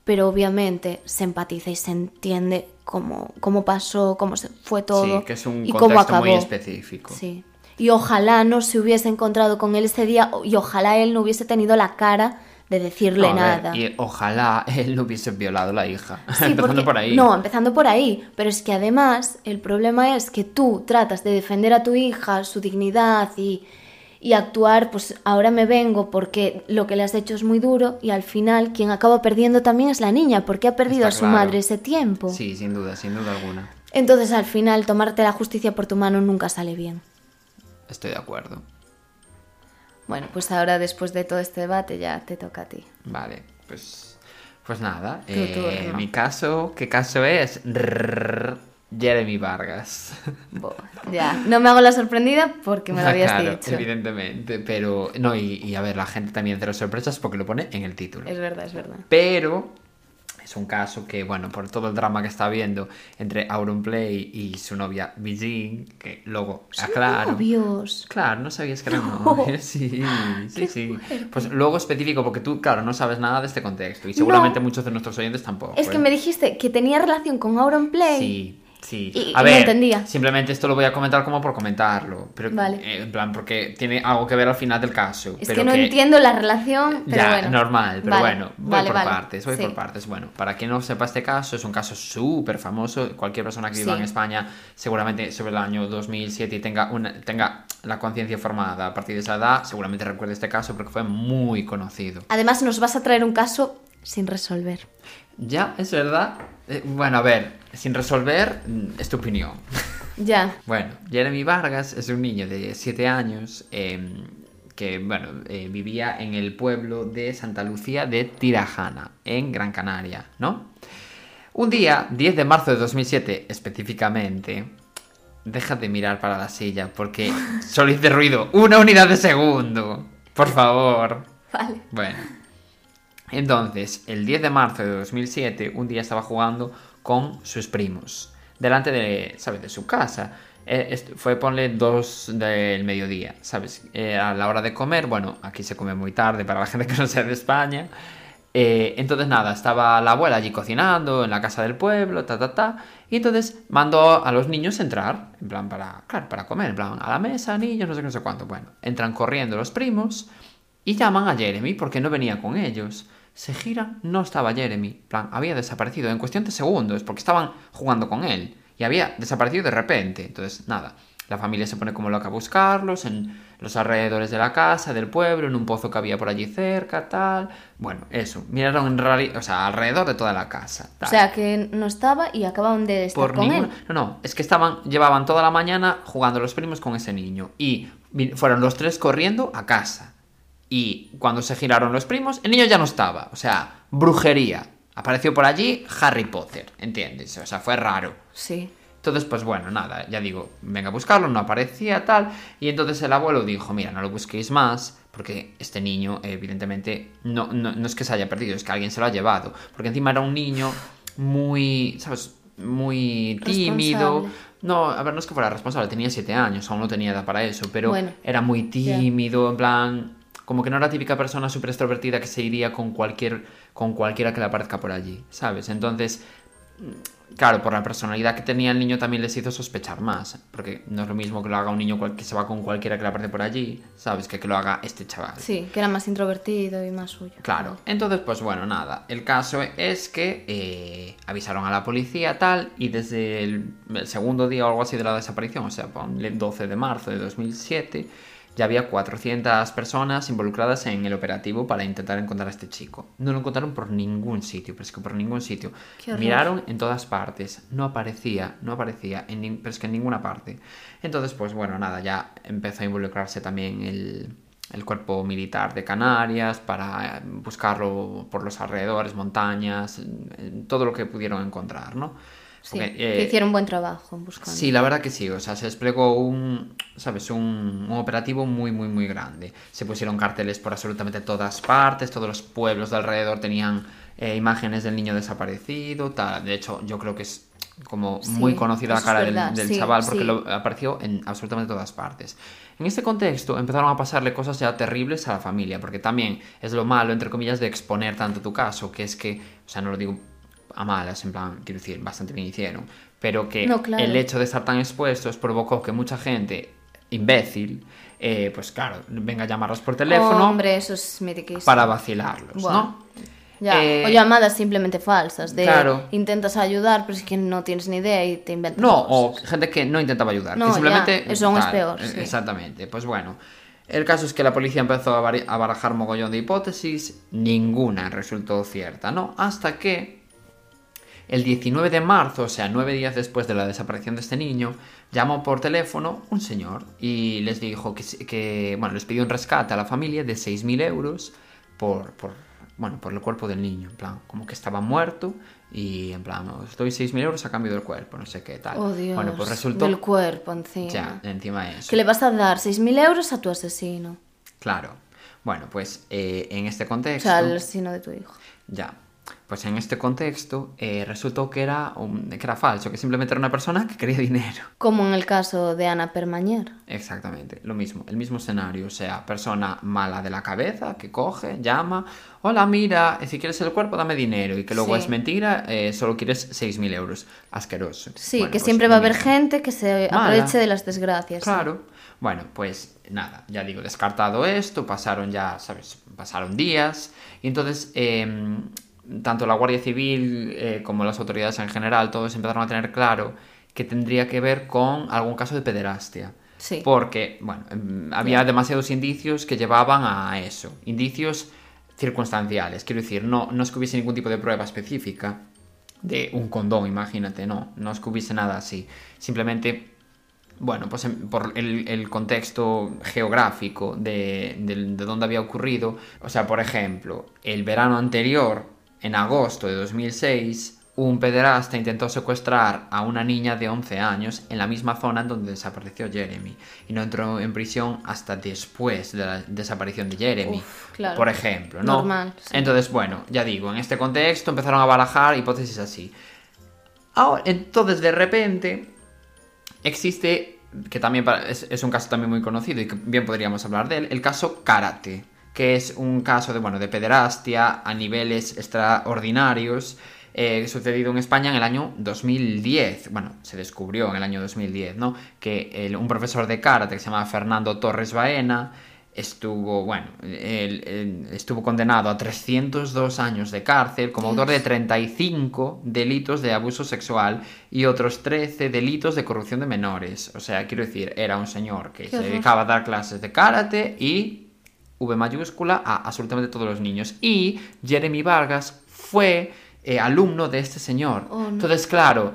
[SPEAKER 1] pero obviamente se empatiza y se entiende cómo, cómo pasó, cómo se fue todo
[SPEAKER 2] sí, que es un
[SPEAKER 1] y cómo acabó.
[SPEAKER 2] muy específico.
[SPEAKER 1] Sí. Y ojalá no se hubiese encontrado con él ese día y ojalá él no hubiese tenido la cara de decirle
[SPEAKER 2] No, a ver,
[SPEAKER 1] nada.
[SPEAKER 2] y ojalá él no hubiese violado a la hija.
[SPEAKER 1] Sí,
[SPEAKER 2] Empezando
[SPEAKER 1] porque-
[SPEAKER 2] por ahí.
[SPEAKER 1] No, empezando por ahí. Pero es que además el problema es que tú tratas de defender a tu hija, su dignidad y, y actuar, pues ahora me vengo porque lo que le has hecho es muy duro y al final quien acaba perdiendo también es la niña porque ha perdido
[SPEAKER 2] Está
[SPEAKER 1] a su
[SPEAKER 2] claro.
[SPEAKER 1] madre ese tiempo.
[SPEAKER 2] Sí, sin duda, sin duda alguna.
[SPEAKER 1] Entonces al final tomarte la justicia por tu mano nunca sale bien.
[SPEAKER 2] Estoy de acuerdo.
[SPEAKER 1] Bueno, pues ahora después de todo este debate ya te toca a ti.
[SPEAKER 2] Vale, pues, pues nada. Eh, mi caso, ¿qué caso es? Jeremy Vargas.
[SPEAKER 1] Bo- ya, no me hago la sorprendida porque me lo
[SPEAKER 2] Ah,
[SPEAKER 1] habías
[SPEAKER 2] claro,
[SPEAKER 1] dicho.
[SPEAKER 2] evidentemente, pero no, y, y a ver, la gente también cero sorpresas porque lo pone en el título.
[SPEAKER 1] Es verdad, es verdad.
[SPEAKER 2] Pero es un caso que, bueno, por todo el drama que está habiendo entre Auronplay y su novia Bijin, que luego aclaro.
[SPEAKER 1] Novios.
[SPEAKER 2] Claro, no sabías que eran novios. Sí, sí, sí. Pues luego específico, porque tú, claro, no sabes nada de este contexto. Y seguramente muchos de nuestros oyentes tampoco.
[SPEAKER 1] Es que
[SPEAKER 2] ¿eh?
[SPEAKER 1] me dijiste que tenía relación con Auron Play.
[SPEAKER 2] Sí, sí.
[SPEAKER 1] Y-
[SPEAKER 2] a
[SPEAKER 1] y no
[SPEAKER 2] ver,
[SPEAKER 1] entendía.
[SPEAKER 2] simplemente esto lo voy a comentar como por comentarlo. Pero,
[SPEAKER 1] Vale.
[SPEAKER 2] eh, en plan, porque tiene algo que ver al final del caso.
[SPEAKER 1] Es
[SPEAKER 2] pero
[SPEAKER 1] que no entiendo la relación, pero
[SPEAKER 2] ya,
[SPEAKER 1] bueno.
[SPEAKER 2] normal, pero
[SPEAKER 1] Vale,
[SPEAKER 2] bueno, voy
[SPEAKER 1] vale,
[SPEAKER 2] por partes, voy
[SPEAKER 1] Sí.
[SPEAKER 2] por partes. Bueno, para quien no sepa este caso, es un caso súper famoso. Cualquier persona que viva
[SPEAKER 1] Sí.
[SPEAKER 2] en España, seguramente sobre el año 2007 y tenga, una, tenga la conciencia formada a partir de esa edad, seguramente recuerde este caso porque fue muy conocido.
[SPEAKER 1] Además, nos vas a traer un caso sin resolver.
[SPEAKER 2] Ya, es verdad. Eh, bueno, a ver, sin resolver, mm, es tu opinión.
[SPEAKER 1] Ya.
[SPEAKER 2] Bueno, Jeremy Vargas es un niño de 7 años eh, que, bueno, eh, vivía en el pueblo de Santa Lucía de Tirajana, en Gran Canaria, ¿no? Un día, 10 de marzo de 2007 específicamente, deja de mirar para la silla porque solo hice ruido una unidad de segundo. Por favor.
[SPEAKER 1] Vale.
[SPEAKER 2] Bueno. Entonces, el 10 de marzo de 2007, un día estaba jugando con sus primos, delante de, ¿sabes?, de su casa. Eh, fue, ponle, dos del mediodía, ¿sabes? Eh, a la hora de comer, bueno, aquí se come muy tarde para la gente que no sea de España. Eh, entonces nada, estaba la abuela allí cocinando en la casa del pueblo, ta, ta, ta. Y entonces mandó a los niños entrar, en plan para, claro, para comer, en plan a la mesa, niños, no sé qué, no sé cuánto. Bueno, entran corriendo los primos y llaman a Jeremy porque no venía con ellos. Se giran, no estaba Jeremy, plan, había desaparecido en cuestión de segundos porque estaban jugando con él y había desaparecido de repente. Entonces, nada, la familia se pone como loca a buscarlos en los alrededores de la casa, del pueblo, en un pozo que había por allí cerca, tal. Bueno, eso. Miraron en realidad, o sea, alrededor de toda la casa.
[SPEAKER 1] O sea, que no estaba y acababan de estar con él.
[SPEAKER 2] No, no, es que estaban, llevaban toda la mañana jugando los primos con ese niño. Y fueron los tres corriendo a casa. Y cuando se giraron los primos, el niño ya no estaba. O sea, brujería. Apareció por allí Harry Potter, ¿entiendes? O sea, fue raro.
[SPEAKER 1] Sí.
[SPEAKER 2] Entonces, pues bueno, nada, ya digo, venga a buscarlo, no aparecía tal. Y entonces el abuelo dijo, mira, no lo busquéis más, porque este niño, evidentemente, no, no, no es que se haya perdido, es que alguien se lo ha llevado. Porque encima era un niño muy, ¿sabes? Muy tímido. No, a ver, no es que fuera responsable, tenía siete años, aún no tenía edad para eso, pero era muy tímido, en plan, como que no era la típica persona súper extrovertida que se iría con cualquier con cualquiera que le aparezca por allí, ¿sabes? Entonces, claro, por la personalidad que tenía el niño también les hizo sospechar más, porque no es lo mismo que lo haga un niño que se va con cualquiera que le aparece por allí, ¿sabes? Que que lo haga este chaval.
[SPEAKER 1] Sí, que era más introvertido y más suyo.
[SPEAKER 2] Claro, entonces pues bueno, nada, el caso es que eh, avisaron a la policía tal y desde el, el, segundo día o algo así de la desaparición, o sea, el 12 de marzo de 2007 ya había 400 personas involucradas en el operativo para intentar encontrar a este chico. No lo encontraron por ningún sitio, pero es que por ningún sitio. Miraron en todas partes, no aparecía, no aparecía, en pero es que en ninguna parte. Entonces, pues bueno, nada, ya empezó a involucrarse también el, el cuerpo militar de Canarias para buscarlo por los alrededores, montañas, todo lo que pudieron encontrar, ¿no?
[SPEAKER 1] Sí, que eh, hicieron buen trabajo buscando.
[SPEAKER 2] Sí, la verdad que sí. O sea, se desplegó un, ¿sabes? Un, un, operativo muy, muy, muy grande. Se pusieron carteles por absolutamente todas partes. Todos los pueblos de alrededor tenían eh, imágenes del niño desaparecido. Tal. De hecho, yo creo que es como muy conocida la cara del, del chaval porque lo apareció en absolutamente todas partes. En este contexto empezaron a pasarle cosas ya terribles a la familia, porque también es lo malo, entre comillas, de exponer tanto tu caso, que es que, o sea, no lo digo a malas, en plan, quiero decir, bastante bien hicieron, pero que el hecho de estar tan expuestos provocó que mucha gente imbécil, eh, pues claro, venga a llamarlos por teléfono.
[SPEAKER 1] hombre, eso es
[SPEAKER 2] Para vacilarlos, ¿no?
[SPEAKER 1] Ya. Eh, o llamadas simplemente falsas, de claro. intentas ayudar, pero es que no tienes ni idea y te inventas.
[SPEAKER 2] No, o gente que no intentaba ayudar, que simplemente.
[SPEAKER 1] eso es peor.
[SPEAKER 2] Eh, exactamente, pues bueno. El caso es que la policía empezó a barajar mogollón de hipótesis, ninguna resultó cierta, ¿no? Hasta que el 19 de marzo, o sea, nueve días después de la desaparición de este niño, llamó por teléfono un señor y les dijo que, bueno, les pidió un rescate a la familia de 6.000 euros por, por, bueno, por el cuerpo del niño, en plan, como que estaba muerto y en plan, os doy 6.000 euros a cambio del cuerpo, no sé qué tal.
[SPEAKER 1] Oh, Dios,
[SPEAKER 2] bueno, pues resultó...
[SPEAKER 1] Del cuerpo encima.
[SPEAKER 2] Ya, encima eso.
[SPEAKER 1] Que le vas a dar 6.000 euros a tu asesino.
[SPEAKER 2] Claro. Bueno, pues eh, en este contexto... O
[SPEAKER 1] sea, al asesino de tu hijo.
[SPEAKER 2] Ya. Pues en este contexto eh, resultó que era, que era falso, que simplemente era una persona que quería dinero.
[SPEAKER 1] Como en el caso de Ana Permañer.
[SPEAKER 2] Exactamente, lo mismo, el mismo escenario, o sea, persona mala de la cabeza que coge, llama, hola, mira, si quieres el cuerpo dame dinero y que luego es mentira, eh, solo quieres 6.000 euros, asqueroso.
[SPEAKER 1] Sí, que pues siempre va a haber gente que se aproveche de las desgracias.
[SPEAKER 2] Claro, bueno, pues nada, ya digo, descartado esto, pasaron ya, ¿sabes? Pasaron días y entonces... Eh, tanto la Guardia Civil eh, como las autoridades en general, todos empezaron a tener claro que tendría que ver con algún caso de pederastia.
[SPEAKER 1] Sí.
[SPEAKER 2] Porque, bueno, em, había demasiados indicios que llevaban a eso. Indicios circunstanciales. Quiero decir, no, no es que hubiese ningún tipo de prueba específica de un condón, imagínate, no. No es que hubiese nada así. Simplemente, bueno, pues em, por el, contexto geográfico de, de dónde había ocurrido. O sea, por ejemplo, el verano anterior en agosto de 2006, un pederasta intentó secuestrar a una niña de 11 años en la misma zona en donde desapareció Jeremy y no entró en prisión hasta después de la desaparición de Jeremy, por ejemplo, ¿no?
[SPEAKER 1] Normal,
[SPEAKER 2] Entonces, bueno, ya digo, en este contexto empezaron a barajar hipótesis así. Ahora, entonces, de repente, existe, que también es, es un caso también muy conocido y que bien podríamos hablar de él, el caso Karate que es un caso de, bueno, de pederastia a niveles extraordinarios eh, sucedido en España en el año 2010. Bueno, se descubrió en el año 2010, ¿no? Que el- un profesor de karate que se llama Fernando Torres Baena estuvo, bueno, él- él estuvo condenado a 302 años de cárcel como autor de 35 delitos de abuso sexual y otros 13 delitos de corrupción de menores. O sea, quiero decir, era un señor que se dedicaba a dar clases de karate y V mayúscula a absolutamente todos los niños. Y Jeremy Vargas fue eh, alumno de este señor.
[SPEAKER 1] Oh, no.
[SPEAKER 2] Entonces, claro,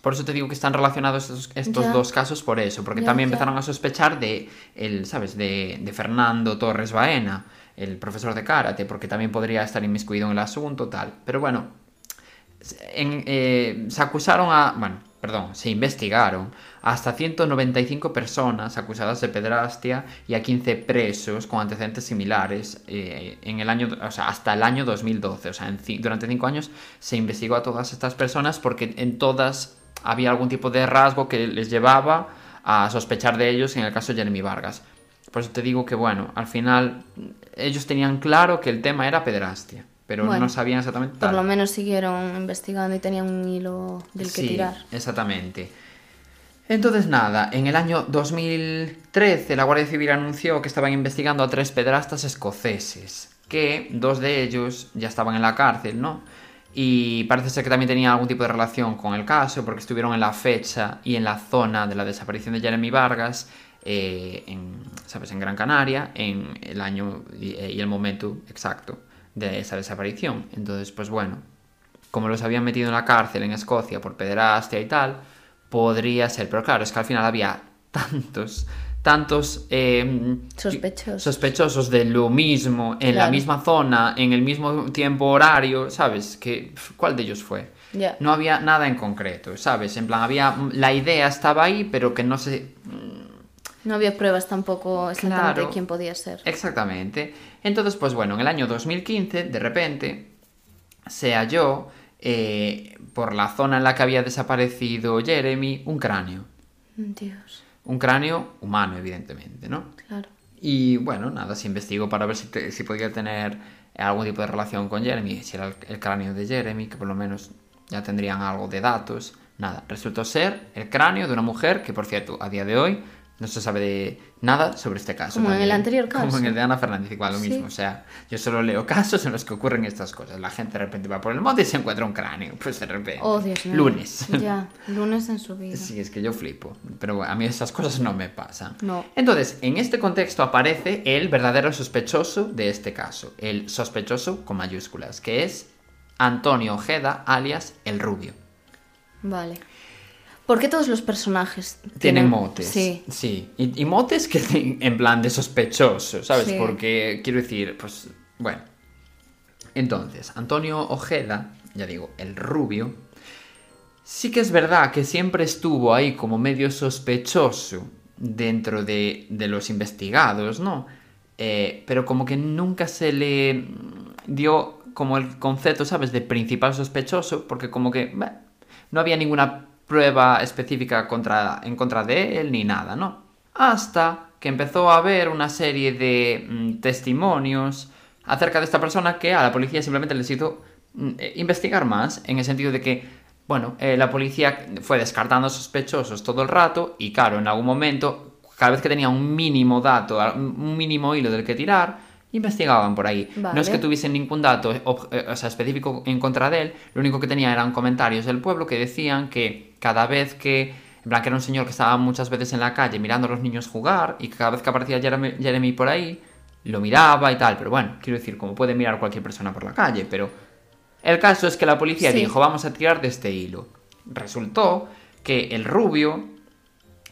[SPEAKER 2] por eso te digo que están relacionados estos, dos casos por eso, porque también empezaron a sospechar de, el, ¿sabes? De, de Fernando Torres Baena, el profesor de karate, porque también podría estar inmiscuido en el asunto, tal. Pero bueno, en- eh, se acusaron a, bueno, perdón, se investigaron hasta 195 personas acusadas de pederastia y a 15 presos con antecedentes similares eh, en el año, o sea, hasta el año 2012. O sea, en durante cinco años se investigó a todas estas personas porque en todas había algún tipo de rasgo que les llevaba a sospechar de ellos en el caso de Jeremy Vargas. Por eso te digo que, bueno, al final ellos tenían claro que el tema era pederastia, pero
[SPEAKER 1] Bueno,
[SPEAKER 2] no sabían exactamente
[SPEAKER 1] Por
[SPEAKER 2] tal.
[SPEAKER 1] lo menos siguieron investigando y tenían un hilo del que
[SPEAKER 2] Sí,
[SPEAKER 1] tirar.
[SPEAKER 2] Exactamente. Entonces nada, en el año 2013 la Guardia Civil anunció que estaban investigando a tres pederastas escoceses, que dos de ellos ya estaban en la cárcel, ¿no? Y parece ser que también tenían algún tipo de relación con el caso, porque estuvieron en la fecha y en la zona de la desaparición de Jeremy Vargas, eh, en, ¿sabes? En Gran Canaria, en el año y, y el momento exacto de esa desaparición. Entonces, pues bueno, como los habían metido en la cárcel en Escocia por pederastia y tal, podría ser. Pero claro, es que al final había tantos, tantos eh,
[SPEAKER 1] Sospechosos.
[SPEAKER 2] sospechosos de lo mismo, en la misma zona, en el mismo tiempo horario, ¿sabes? Que, ¿Cuál de ellos fue? No había nada en concreto, ¿sabes? En plan, había. La idea estaba ahí, pero que no se.
[SPEAKER 1] No había pruebas tampoco exactamente
[SPEAKER 2] Claro.
[SPEAKER 1] de quién podía ser.
[SPEAKER 2] Exactamente. Entonces, pues bueno, en el año 2015, de repente, se halló eh, por la zona en la que había desaparecido Jeremy un cráneo.
[SPEAKER 1] Dios,
[SPEAKER 2] Un cráneo humano, evidentemente, ¿no?
[SPEAKER 1] claro.
[SPEAKER 2] Y bueno, nada, se investigó para ver si, te- si podía tener algún tipo de relación con Jeremy, si era el, el cráneo de Jeremy, que por lo menos ya tendrían algo de datos. Nada, resultó ser el cráneo de una mujer que, por cierto, a día de hoy no se sabe de nada sobre este caso.
[SPEAKER 1] Como en el anterior
[SPEAKER 2] Como
[SPEAKER 1] caso.
[SPEAKER 2] en el de Ana Fernández, igual lo
[SPEAKER 1] Sí.
[SPEAKER 2] mismo. O sea, yo solo leo casos en los que ocurren estas cosas. La gente de repente va por el monte y se encuentra un cráneo. Pues de repente.
[SPEAKER 1] Oh, Dios mío.
[SPEAKER 2] Lunes.
[SPEAKER 1] Ya, lunes en su vida.
[SPEAKER 2] Sí, es que yo flipo. Pero bueno, a mí esas cosas no me pasan.
[SPEAKER 1] No.
[SPEAKER 2] Entonces, en este contexto aparece el verdadero sospechoso de este caso. El sospechoso con mayúsculas, que es Antonio Ojeda, alias El Rubio.
[SPEAKER 1] Vale. ¿Por qué todos los personajes
[SPEAKER 2] Tienen motes.
[SPEAKER 1] Sí.
[SPEAKER 2] Sí. Y, y motes que en plan de sospechoso, ¿sabes?
[SPEAKER 1] Sí.
[SPEAKER 2] Porque quiero decir, pues, bueno. Entonces, Antonio Ojeda, ya digo, el rubio, sí que es verdad que siempre estuvo ahí como medio sospechoso dentro de, de los investigados, ¿no? Eh, pero como que nunca se le dio como el concepto, ¿sabes?, de principal sospechoso, porque como que bah, no había ninguna prueba específica contra, en contra de él ni nada, ¿no? Hasta que empezó a haber una serie de mm, testimonios acerca de esta persona que a la policía simplemente les hizo mm, eh, investigar más, en el sentido de que, bueno, eh, la policía fue descartando sospechosos todo el rato y claro, en algún momento, cada vez que tenía un mínimo dato, un mínimo hilo del que tirar, investigaban por ahí. No es que tuviesen ningún dato eh, o sea, específico en contra de él, lo único que tenía eran comentarios del pueblo que decían que cada vez que, en plan que era un señor que estaba muchas veces en la calle mirando a los niños jugar y que cada vez que aparecía Jeremy, Jeremy por ahí, lo miraba y tal, pero bueno, quiero decir, como puede mirar cualquier persona por la calle, pero el caso es que la policía
[SPEAKER 1] Sí.
[SPEAKER 2] dijo, vamos a tirar de este hilo. Resultó que el rubio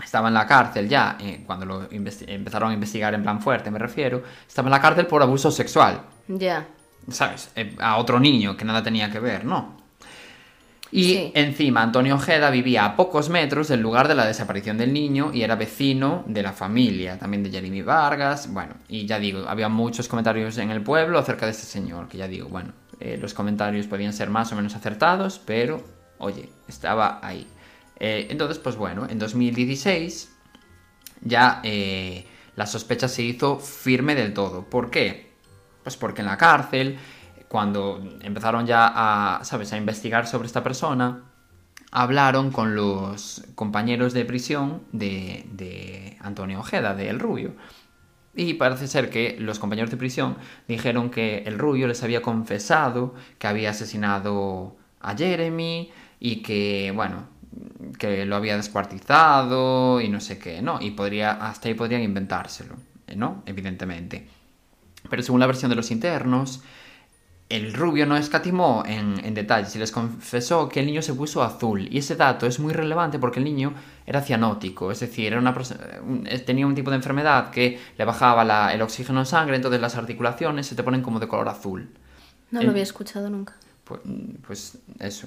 [SPEAKER 2] estaba en la cárcel ya, eh, cuando lo empezaron a investigar en plan fuerte, me refiero, estaba en la cárcel por abuso sexual.
[SPEAKER 1] Ya.
[SPEAKER 2] ¿sabes? Eh, A otro niño que nada tenía que ver, ¿no? Y
[SPEAKER 1] Sí.
[SPEAKER 2] encima Antonio Ojeda vivía a pocos metros del lugar de la desaparición del niño y era vecino de la familia, también de Jeremy Vargas. Bueno, y ya digo, había muchos comentarios en el pueblo acerca de este señor, que ya digo, bueno, eh, los comentarios podían ser más o menos acertados, pero, oye, estaba ahí. Eh, entonces, pues bueno, en 2016 ya eh, la sospecha se hizo firme del todo. ¿Por qué? Pues porque en la cárcel, cuando empezaron ya a, ¿sabes?, a investigar sobre esta persona, hablaron con los compañeros de prisión de, de Antonio Ojeda, de El Rubio. Y parece ser que los compañeros de prisión dijeron que el Rubio les había confesado que había asesinado a Jeremy y que, bueno, que lo había descuartizado y no sé qué, ¿no? Y podría, hasta ahí podrían inventárselo, ¿no? Evidentemente. Pero según la versión de los internos, el rubio no escatimó en, en detalles y les confesó que el niño se puso azul. Y ese dato es muy relevante porque el niño era cianótico, es decir, era una, tenía un tipo de enfermedad que le bajaba la, el oxígeno en sangre, entonces las articulaciones se te ponen como de color azul.
[SPEAKER 1] No lo había escuchado nunca.
[SPEAKER 2] Pues, pues eso.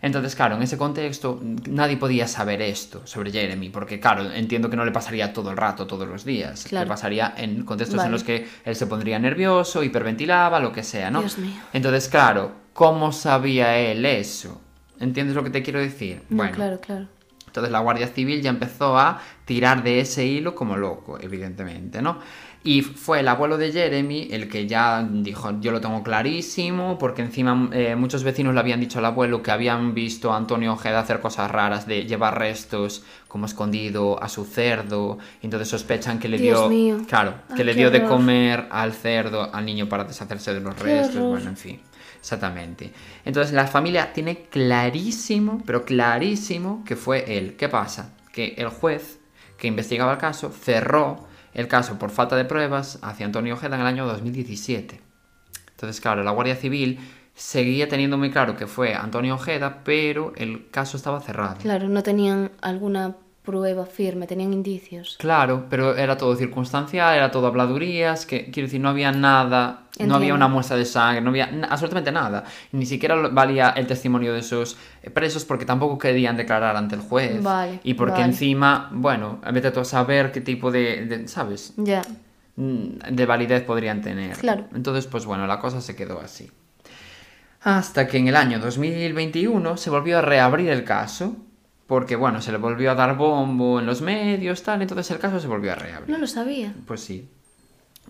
[SPEAKER 2] Entonces, claro, en ese contexto nadie podía saber esto sobre Jeremy, porque claro, entiendo que no le pasaría todo el rato, todos los días. Le pasaría en contextos en los que él se pondría nervioso, hiperventilaba, lo que sea, ¿no?
[SPEAKER 1] Dios mío.
[SPEAKER 2] Entonces, claro, ¿cómo sabía él eso? ¿Entiendes lo que te quiero decir?
[SPEAKER 1] bueno, claro, claro.
[SPEAKER 2] Entonces la Guardia Civil ya empezó a tirar de ese hilo como loco, evidentemente, ¿no? Y fue el abuelo de Jeremy el que ya dijo, yo lo tengo clarísimo, porque encima eh, muchos vecinos le habían dicho al abuelo que habían visto a Antonio Ojeda hacer cosas raras, de llevar restos como escondido a su cerdo, y entonces sospechan que le dio, claro, que le dio de comer al cerdo al niño para deshacerse de los restos, bueno, en fin. Exactamente. Entonces la familia tiene clarísimo, pero clarísimo que fue él. ¿Qué pasa? Que el juez que investigaba el caso cerró el caso por falta de pruebas hacia Antonio Ojeda en el año 2017. Entonces, claro, la Guardia Civil seguía teniendo muy claro que fue Antonio Ojeda, pero el caso estaba cerrado.
[SPEAKER 1] Claro, no tenían alguna prueba firme, tenían indicios.
[SPEAKER 2] Claro, pero era todo circunstancial, era todo habladurías, que quiero decir, no había nada, no había una muestra de sangre, no había absolutamente nada. Ni siquiera valía el testimonio de esos presos porque tampoco querían declarar ante el juez.
[SPEAKER 1] Vale,
[SPEAKER 2] y porque encima, bueno, vete tú a saber qué tipo de, ¿sabes?
[SPEAKER 1] Ya.
[SPEAKER 2] Mm, de validez podrían tener.
[SPEAKER 1] Claro.
[SPEAKER 2] Entonces, pues bueno, la cosa se quedó así. Hasta que en el año 2021 se volvió a reabrir el caso porque bueno, se le volvió a dar bombo en los medios, tal, entonces el caso se volvió a reabrir.
[SPEAKER 1] No lo sabía.
[SPEAKER 2] Pues sí.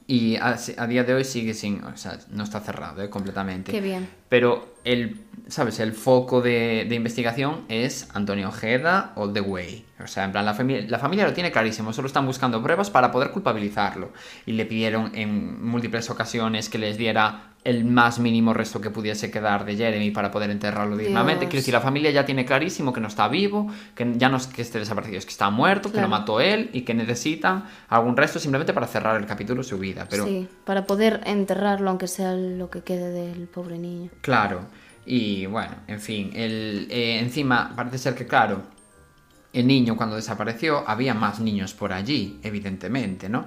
[SPEAKER 2] Y a, día de hoy sigue sin, o sea, no está cerrado ¿eh? completamente.
[SPEAKER 1] Qué bien.
[SPEAKER 2] Pero el, ¿sabes? El foco de, de investigación es Antonio Ojeda all the way. O sea, en plan, la, familia, la familia lo tiene clarísimo, solo están buscando pruebas para poder culpabilizarlo. Y le pidieron en múltiples ocasiones que les diera el más mínimo resto que pudiese quedar de Jeremy para poder enterrarlo dignamente. Quiero decir, la familia ya tiene clarísimo que no está vivo, que ya no es que esté desaparecido, es que está muerto, que lo mató él y que necesitan algún resto simplemente para cerrar el capítulo de su vida. Pero...
[SPEAKER 1] Sí, para poder enterrarlo aunque sea lo que quede del pobre niño.
[SPEAKER 2] Claro. Y bueno, en fin, el, eh, encima parece ser que, claro, el niño cuando desapareció había más niños por allí, evidentemente, ¿no?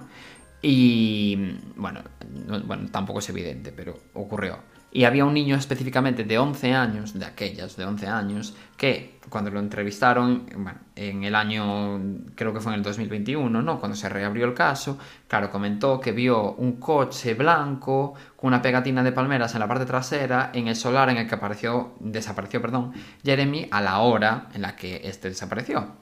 [SPEAKER 2] Y bueno, bueno, tampoco es evidente, pero ocurrió. Y había un niño específicamente de 11 años, de aquellas de 11 años, que cuando lo entrevistaron, bueno, en el año, creo que fue en el 2021, ¿no? Cuando se reabrió el caso, claro, comentó que vio un coche blanco con una pegatina de palmeras en la parte trasera en el solar en el que apareció, desapareció, perdón, Jeremy a la hora en la que este desapareció.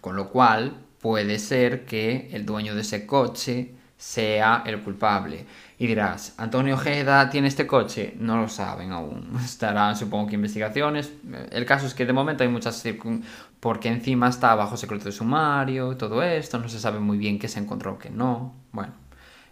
[SPEAKER 2] Con lo cual, puede ser que el dueño de ese coche sea el culpable. Y dirás, ¿Antonio Ojeda tiene este coche? No lo saben aún. Estarán, supongo que, investigaciones. El caso es que de momento hay muchas porque encima está bajo secreto de sumario, todo esto, no se sabe muy bien qué se encontró, qué no. Bueno,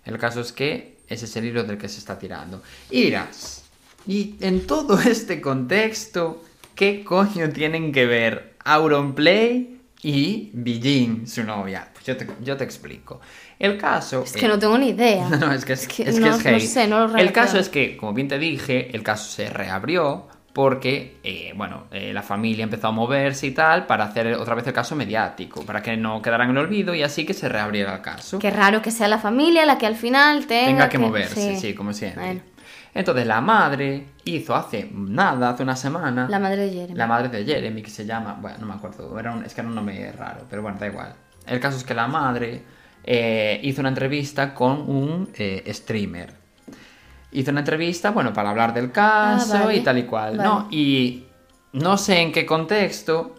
[SPEAKER 2] el caso es que ese es el hilo del que se está tirando. Y dirás, y en todo este contexto, ¿qué coño tienen que ver Auronplay y Bijin, su novia. Pues yo te, yo te explico. El caso...
[SPEAKER 1] Es que no tengo ni idea.
[SPEAKER 2] No, es que es, que, es, no, sé, no lo El caso es que, como bien te dije, el caso se reabrió porque, eh, bueno, eh, la familia empezó a moverse y tal para hacer otra vez el caso mediático, para que no quedara en el olvido y así que se reabriera el caso.
[SPEAKER 1] Qué raro que sea la familia la que al final tenga,
[SPEAKER 2] tenga que, moverse, sí. como siempre. Entonces la madre hizo hace nada, hace una semana.
[SPEAKER 1] La madre de Jeremy.
[SPEAKER 2] La madre de Jeremy, que se llama. Bueno, no me acuerdo. Era es que era un nombre raro, pero bueno, da igual. El caso es que la madre eh, hizo una entrevista con un eh, streamer. Hizo una entrevista, bueno, para hablar del caso ah, y tal y cual, ¿no? Y no sé en qué contexto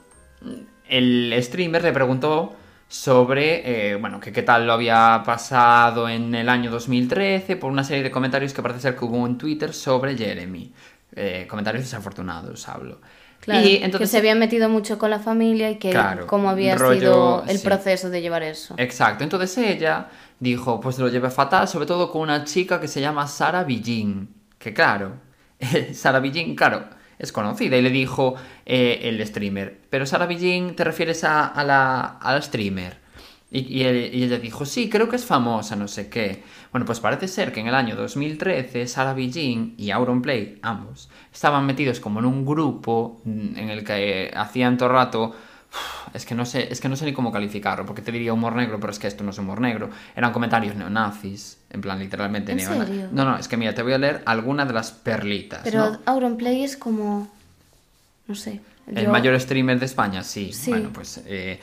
[SPEAKER 2] el streamer le preguntó sobre, eh, bueno, que qué tal lo había pasado en el año 2013 por una serie de comentarios que parece ser que hubo en Twitter sobre Jeremy. Eh, comentarios desafortunados, hablo.
[SPEAKER 1] Claro,
[SPEAKER 2] y
[SPEAKER 1] que
[SPEAKER 2] entonces,
[SPEAKER 1] se había metido mucho con la familia y que
[SPEAKER 2] Claro,
[SPEAKER 1] cómo había
[SPEAKER 2] rollo,
[SPEAKER 1] sido el
[SPEAKER 2] sí.
[SPEAKER 1] proceso de llevar eso.
[SPEAKER 2] Exacto, entonces ella dijo, pues lo llevé fatal, sobre todo con una chica que se llama Sara Billin, que claro, Sara Billin, claro, es conocida, y le dijo eh, el streamer, pero Sara Billin, ¿te refieres a, a la, al streamer? Y, ella dijo, sí, creo que es famosa, no sé qué. Bueno, pues parece ser que en el año 2013 Sara Billin y Auronplay, ambos, estaban metidos como en un grupo mm, en el que eh, hacían todo el rato es que no sé, es que no sé ni cómo calificarlo, porque te diría humor negro, pero es que esto no es humor negro. Eran comentarios neonazis, en plan literalmente
[SPEAKER 1] ¿En
[SPEAKER 2] neonazis. No, no, es que mira, te voy a leer alguna de las perlitas.
[SPEAKER 1] Pero
[SPEAKER 2] ¿no?
[SPEAKER 1] Auronplay es como. No sé.
[SPEAKER 2] El
[SPEAKER 1] yo-
[SPEAKER 2] mayor streamer de España, sí.
[SPEAKER 1] Sí.
[SPEAKER 2] Bueno, pues. eh,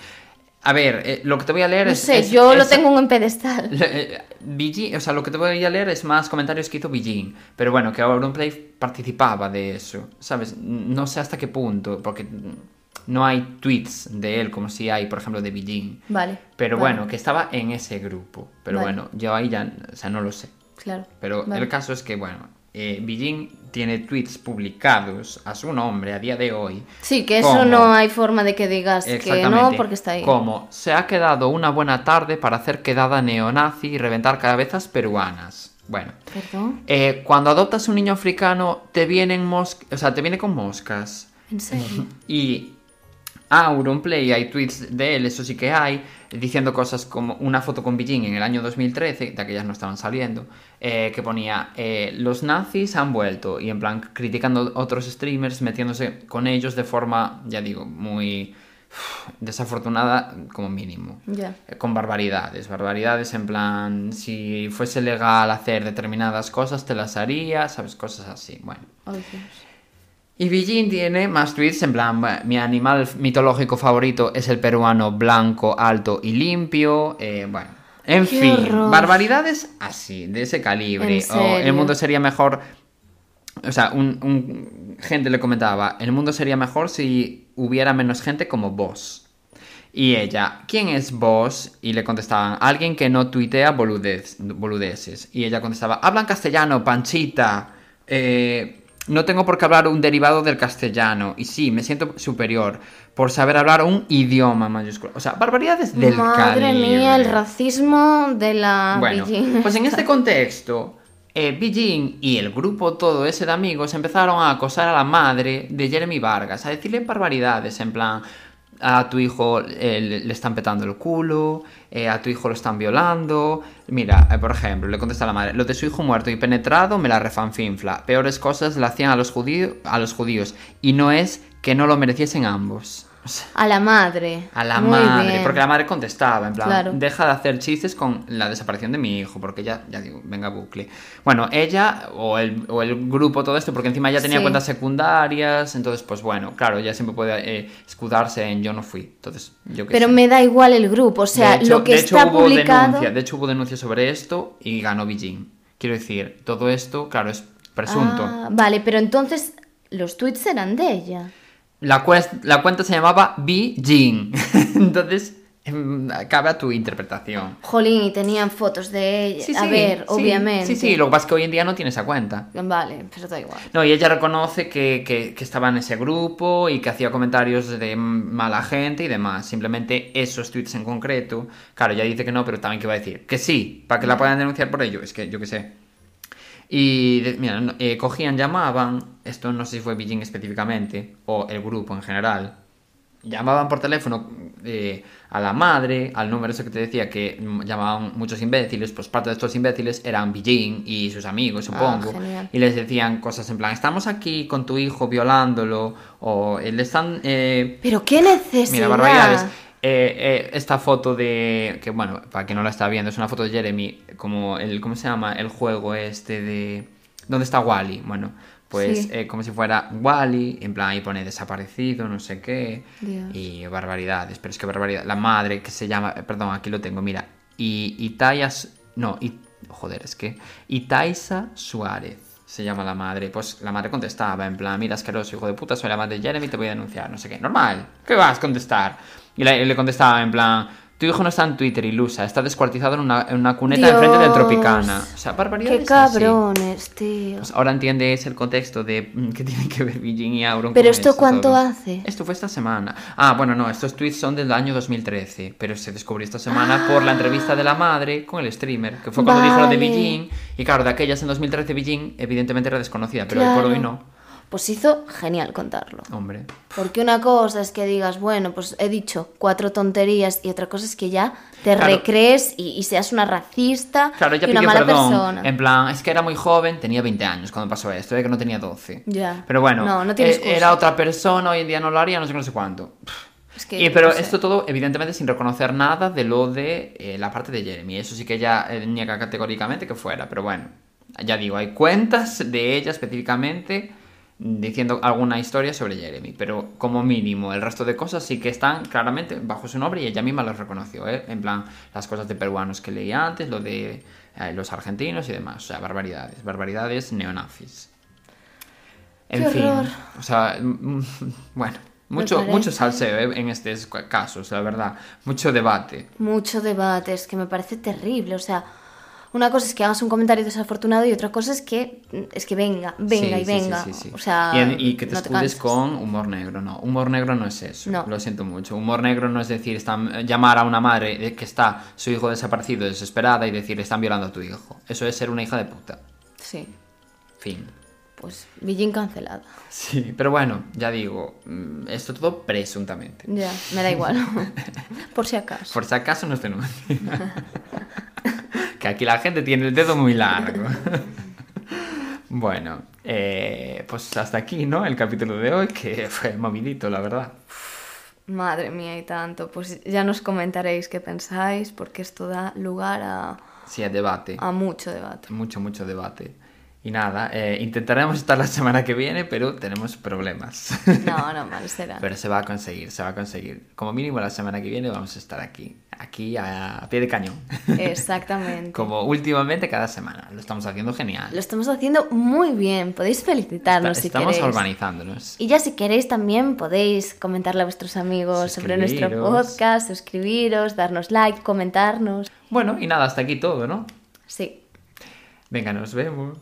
[SPEAKER 2] a ver, eh, lo que te voy a leer
[SPEAKER 1] No
[SPEAKER 2] es.
[SPEAKER 1] sé,
[SPEAKER 2] es-
[SPEAKER 1] yo lo tengo en un pedestal.
[SPEAKER 2] Eh, o sea, lo que te voy a leer es más comentarios que hizo Billin. Pero bueno, que Auronplay participaba de eso. ¿Sabes? No sé hasta qué punto, porque no hay tweets de él como si hay, por ejemplo, de Billin.
[SPEAKER 1] Vale.
[SPEAKER 2] Pero
[SPEAKER 1] vale,
[SPEAKER 2] bueno, que estaba en ese grupo. Pero
[SPEAKER 1] Vale.
[SPEAKER 2] bueno, yo ahí ya, o sea, no lo sé.
[SPEAKER 1] Claro.
[SPEAKER 2] Pero
[SPEAKER 1] Vale.
[SPEAKER 2] el caso es que, bueno, eh, Beijing tiene tweets publicados a su nombre a día de hoy.
[SPEAKER 1] Sí, que eso no hay forma de que digas que no porque está ahí.
[SPEAKER 2] Como se ha quedado una buena tarde para hacer quedada neonazi y reventar cabezas peruanas. Bueno,
[SPEAKER 1] Perdón.
[SPEAKER 2] eh, cuando adoptas un niño africano te vienen mos o sea, te viene con moscas.
[SPEAKER 1] ¿En serio?
[SPEAKER 2] Y Auronplay, hay tweets de él, eso sí que hay, diciendo cosas como una foto con Beijing en el año 2013, de aquellas no estaban saliendo, eh, que ponía, eh, los nazis han vuelto, y en plan criticando otros streamers, metiéndose con ellos de forma, ya digo, muy desafortunada como mínimo.
[SPEAKER 1] Ya.
[SPEAKER 2] Eh, Con barbaridades, barbaridades en plan, si fuese legal hacer determinadas cosas, te las haría, sabes, cosas así, bueno.
[SPEAKER 1] Dios.
[SPEAKER 2] Y Beijing tiene más tweets en plan, "Bueno, mi animal mitológico favorito es el peruano blanco, alto y limpio. eh, bueno, en
[SPEAKER 1] Qué
[SPEAKER 2] fin,
[SPEAKER 1] horror.
[SPEAKER 2] barbaridades así, de ese calibre.
[SPEAKER 1] ¿En
[SPEAKER 2] O el
[SPEAKER 1] serio?
[SPEAKER 2] mundo sería mejor. O sea, un, un- gente le comentaba, el mundo sería mejor si hubiera menos gente como vos. Y ella, ¿quién es vos? Y le contestaban, alguien que no tuitea boludez- boludeces. Y ella contestaba, hablan castellano, panchita. Eh, no tengo por qué hablar un derivado del castellano. Y sí, me siento superior por saber hablar un idioma mayúsculo. O sea, barbaridades del
[SPEAKER 1] Madre
[SPEAKER 2] calibre.
[SPEAKER 1] mía, el racismo de la
[SPEAKER 2] Bueno,
[SPEAKER 1] Beijing.
[SPEAKER 2] pues en este contexto, eh, Beijing y el grupo todo ese de amigos empezaron a acosar a la madre de Jeremy Vargas, a decirle barbaridades, en plan, a tu hijo eh, le están petando el culo, eh, a tu hijo lo están violando. Mira, eh, por ejemplo, le contesta la madre, lo de su hijo muerto y penetrado me la refanfinfla. Peores cosas le hacían a los, judío- a los judíos y no es que no lo mereciesen ambos.
[SPEAKER 1] A la madre.
[SPEAKER 2] a la
[SPEAKER 1] Muy
[SPEAKER 2] madre,
[SPEAKER 1] bien.
[SPEAKER 2] porque la madre contestaba, en plan,
[SPEAKER 1] Claro.
[SPEAKER 2] deja de hacer chistes con la desaparición de mi hijo, porque ya, ya digo, venga bucle. Bueno, ella o el, o el grupo, todo esto, porque encima ya tenía
[SPEAKER 1] Sí.
[SPEAKER 2] cuentas secundarias, entonces, pues bueno, claro, ya siempre puede eh, escudarse en yo no fui. Entonces, yo qué
[SPEAKER 1] Pero
[SPEAKER 2] sé.
[SPEAKER 1] me da igual el grupo, o sea,
[SPEAKER 2] hecho,
[SPEAKER 1] lo que
[SPEAKER 2] de hecho,
[SPEAKER 1] está
[SPEAKER 2] hubo
[SPEAKER 1] publicado.
[SPEAKER 2] denuncia, de hecho hubo denuncia sobre esto y ganó Beijing. Quiero decir, todo esto, claro, es presunto.
[SPEAKER 1] Ah, vale, pero entonces los tweets eran de ella.
[SPEAKER 2] La, la cuenta se llamaba Beijing. entonces, em, cabe a tu interpretación.
[SPEAKER 1] Jolín, y tenían fotos de ella.
[SPEAKER 2] Sí,
[SPEAKER 1] a
[SPEAKER 2] sí,
[SPEAKER 1] ver,
[SPEAKER 2] sí,
[SPEAKER 1] obviamente.
[SPEAKER 2] Sí, sí, lo que pasa es que hoy en día no tiene esa cuenta.
[SPEAKER 1] Vale, pero da igual.
[SPEAKER 2] No, y ella reconoce que, que- que estaba en ese grupo y que hacía comentarios de mala gente y demás. Simplemente esos tweets en concreto. Claro, ella dice que no, pero también que va a decir que sí, para que la puedan denunciar por ello. Es que yo qué sé. Y de- mira, eh, cogían, llamaban, esto no sé si fue Beijing específicamente, o el grupo en general, llamaban por teléfono eh, a la madre, al número ese que te decía que llamaban muchos imbéciles, pues parte de estos imbéciles eran Beijing y sus amigos, supongo,
[SPEAKER 1] genial.
[SPEAKER 2] y les decían cosas en plan, estamos aquí con tu hijo violándolo, o le están... eh,
[SPEAKER 1] Pero qué necesidad.
[SPEAKER 2] Mira, barbaridades. Eh, eh, esta foto de. Que bueno, para quien no la está viendo, es una foto de Jeremy. Como el. ¿Cómo se llama? El juego este de. ¿Dónde está Wally? Bueno, pues
[SPEAKER 1] Sí.
[SPEAKER 2] eh, como si fuera Wally. En plan, ahí pone desaparecido, no sé qué.
[SPEAKER 1] Dios.
[SPEAKER 2] Y barbaridades. Pero es que barbaridad. La madre que se llama. eh, Perdón, aquí lo tengo, mira. Y Itaya. Su- No, y, joder, es que. Itaisa Suárez. Se llama la madre. Pues la madre contestaba en plan, mira, asqueroso, hijo de puta, soy la madre de Jeremy, te voy a denunciar, no sé qué. Normal, ¿qué vas a contestar? Y le, le contestaba en plan, Tu hijo no está en Twitter, ilusa. Está descuartizado en una, en una cuneta enfrente del. Tropicana. O sea, barbaridades
[SPEAKER 1] Qué
[SPEAKER 2] así.
[SPEAKER 1] cabrones, tío.
[SPEAKER 2] Pues ahora entiendes el contexto de mm, qué tiene que ver Beijing y Auron
[SPEAKER 1] Pero esto
[SPEAKER 2] esto
[SPEAKER 1] cuánto
[SPEAKER 2] todo.
[SPEAKER 1] hace?
[SPEAKER 2] Esto fue esta semana. Ah, bueno, no, estos tweets son del año 2013, pero se descubrió esta semana por la entrevista de la madre con el streamer, que fue cuando dijo lo de. Beijing. Y claro, de aquellas en 2013 Beijing evidentemente era desconocida, pero hoy por hoy no.
[SPEAKER 1] Pues hizo genial contarlo.
[SPEAKER 2] Hombre.
[SPEAKER 1] Porque una cosa es que digas, bueno, pues he dicho cuatro tonterías y otra cosa es que ya te
[SPEAKER 2] Claro.
[SPEAKER 1] recrees y, y seas una racista
[SPEAKER 2] Claro, ella
[SPEAKER 1] y una
[SPEAKER 2] pidió
[SPEAKER 1] mala
[SPEAKER 2] perdón.
[SPEAKER 1] persona.
[SPEAKER 2] En plan, es que era muy joven, tenía 20 años cuando pasó esto, de que no tenía 12.
[SPEAKER 1] Ya.
[SPEAKER 2] Pero bueno,
[SPEAKER 1] No, no
[SPEAKER 2] eh, era otra persona, hoy en día no lo haría, no sé qué, no sé cuánto.
[SPEAKER 1] Es que,
[SPEAKER 2] Y, pero
[SPEAKER 1] no sé.
[SPEAKER 2] esto todo, evidentemente, sin reconocer nada de lo de eh, la parte de Jeremy. Eso sí que ella eh, niega categóricamente que fuera. Pero bueno, ya digo, hay cuentas de ella específicamente diciendo alguna historia sobre Jeremy. Pero como mínimo, el resto de cosas sí que están claramente bajo su nombre y ella misma los reconoció. ¿eh? En plan, las cosas de peruanos que leía antes, lo de eh, los argentinos y demás. O sea, barbaridades, barbaridades neonazis. En
[SPEAKER 1] Qué
[SPEAKER 2] fin,
[SPEAKER 1] horror.
[SPEAKER 2] o sea, bueno, mucho, mucho salseo ¿eh? en estos casos, la verdad. Mucho debate.
[SPEAKER 1] Mucho debate, es que me parece terrible. O sea, una cosa es que hagas un comentario desafortunado y otra cosa es que es que venga, venga
[SPEAKER 2] Sí,
[SPEAKER 1] y venga.
[SPEAKER 2] sí, sí, sí.
[SPEAKER 1] O sea,
[SPEAKER 2] y, que te
[SPEAKER 1] no
[SPEAKER 2] escudes con humor negro, no. Humor negro no es eso.
[SPEAKER 1] No.
[SPEAKER 2] Lo siento mucho. Humor negro no es decir, están, llamar a una madre que está su hijo desaparecido, desesperada, y decir, están violando a tu hijo. Eso es ser una hija de puta.
[SPEAKER 1] Sí,
[SPEAKER 2] Fin.
[SPEAKER 1] Pues Beijing cancelada.
[SPEAKER 2] Sí, pero bueno, ya digo, mm, esto todo presuntamente.
[SPEAKER 1] Ya, me da igual. Por si acaso.
[SPEAKER 2] Por si acaso no estoy que aquí la gente tiene el dedo muy largo. bueno, eh, pues hasta aquí, ¿no? El capítulo de hoy, que fue movidito, la verdad.
[SPEAKER 1] Madre mía, y tanto. Pues ya nos comentaréis qué pensáis, porque esto da lugar a,
[SPEAKER 2] Sí, a debate.
[SPEAKER 1] a mucho debate.
[SPEAKER 2] Mucho, mucho debate. Y nada, eh, intentaremos estar la semana que viene, pero tenemos problemas.
[SPEAKER 1] No, no, mal será.
[SPEAKER 2] pero se va a conseguir, se va a conseguir. Como mínimo la semana que viene vamos a estar aquí, aquí a, a pie de cañón.
[SPEAKER 1] Exactamente.
[SPEAKER 2] Como últimamente cada semana. Lo estamos haciendo genial.
[SPEAKER 1] Lo estamos haciendo muy bien. Podéis felicitarnos
[SPEAKER 2] Está-
[SPEAKER 1] si
[SPEAKER 2] estamos
[SPEAKER 1] queréis.
[SPEAKER 2] organizándonos.
[SPEAKER 1] Y ya si queréis también podéis comentarle a vuestros amigos sobre nuestro podcast, suscribiros, darnos like, comentarnos.
[SPEAKER 2] Bueno, y nada, hasta aquí todo, ¿no?
[SPEAKER 1] Sí.
[SPEAKER 2] Venga, nos vemos.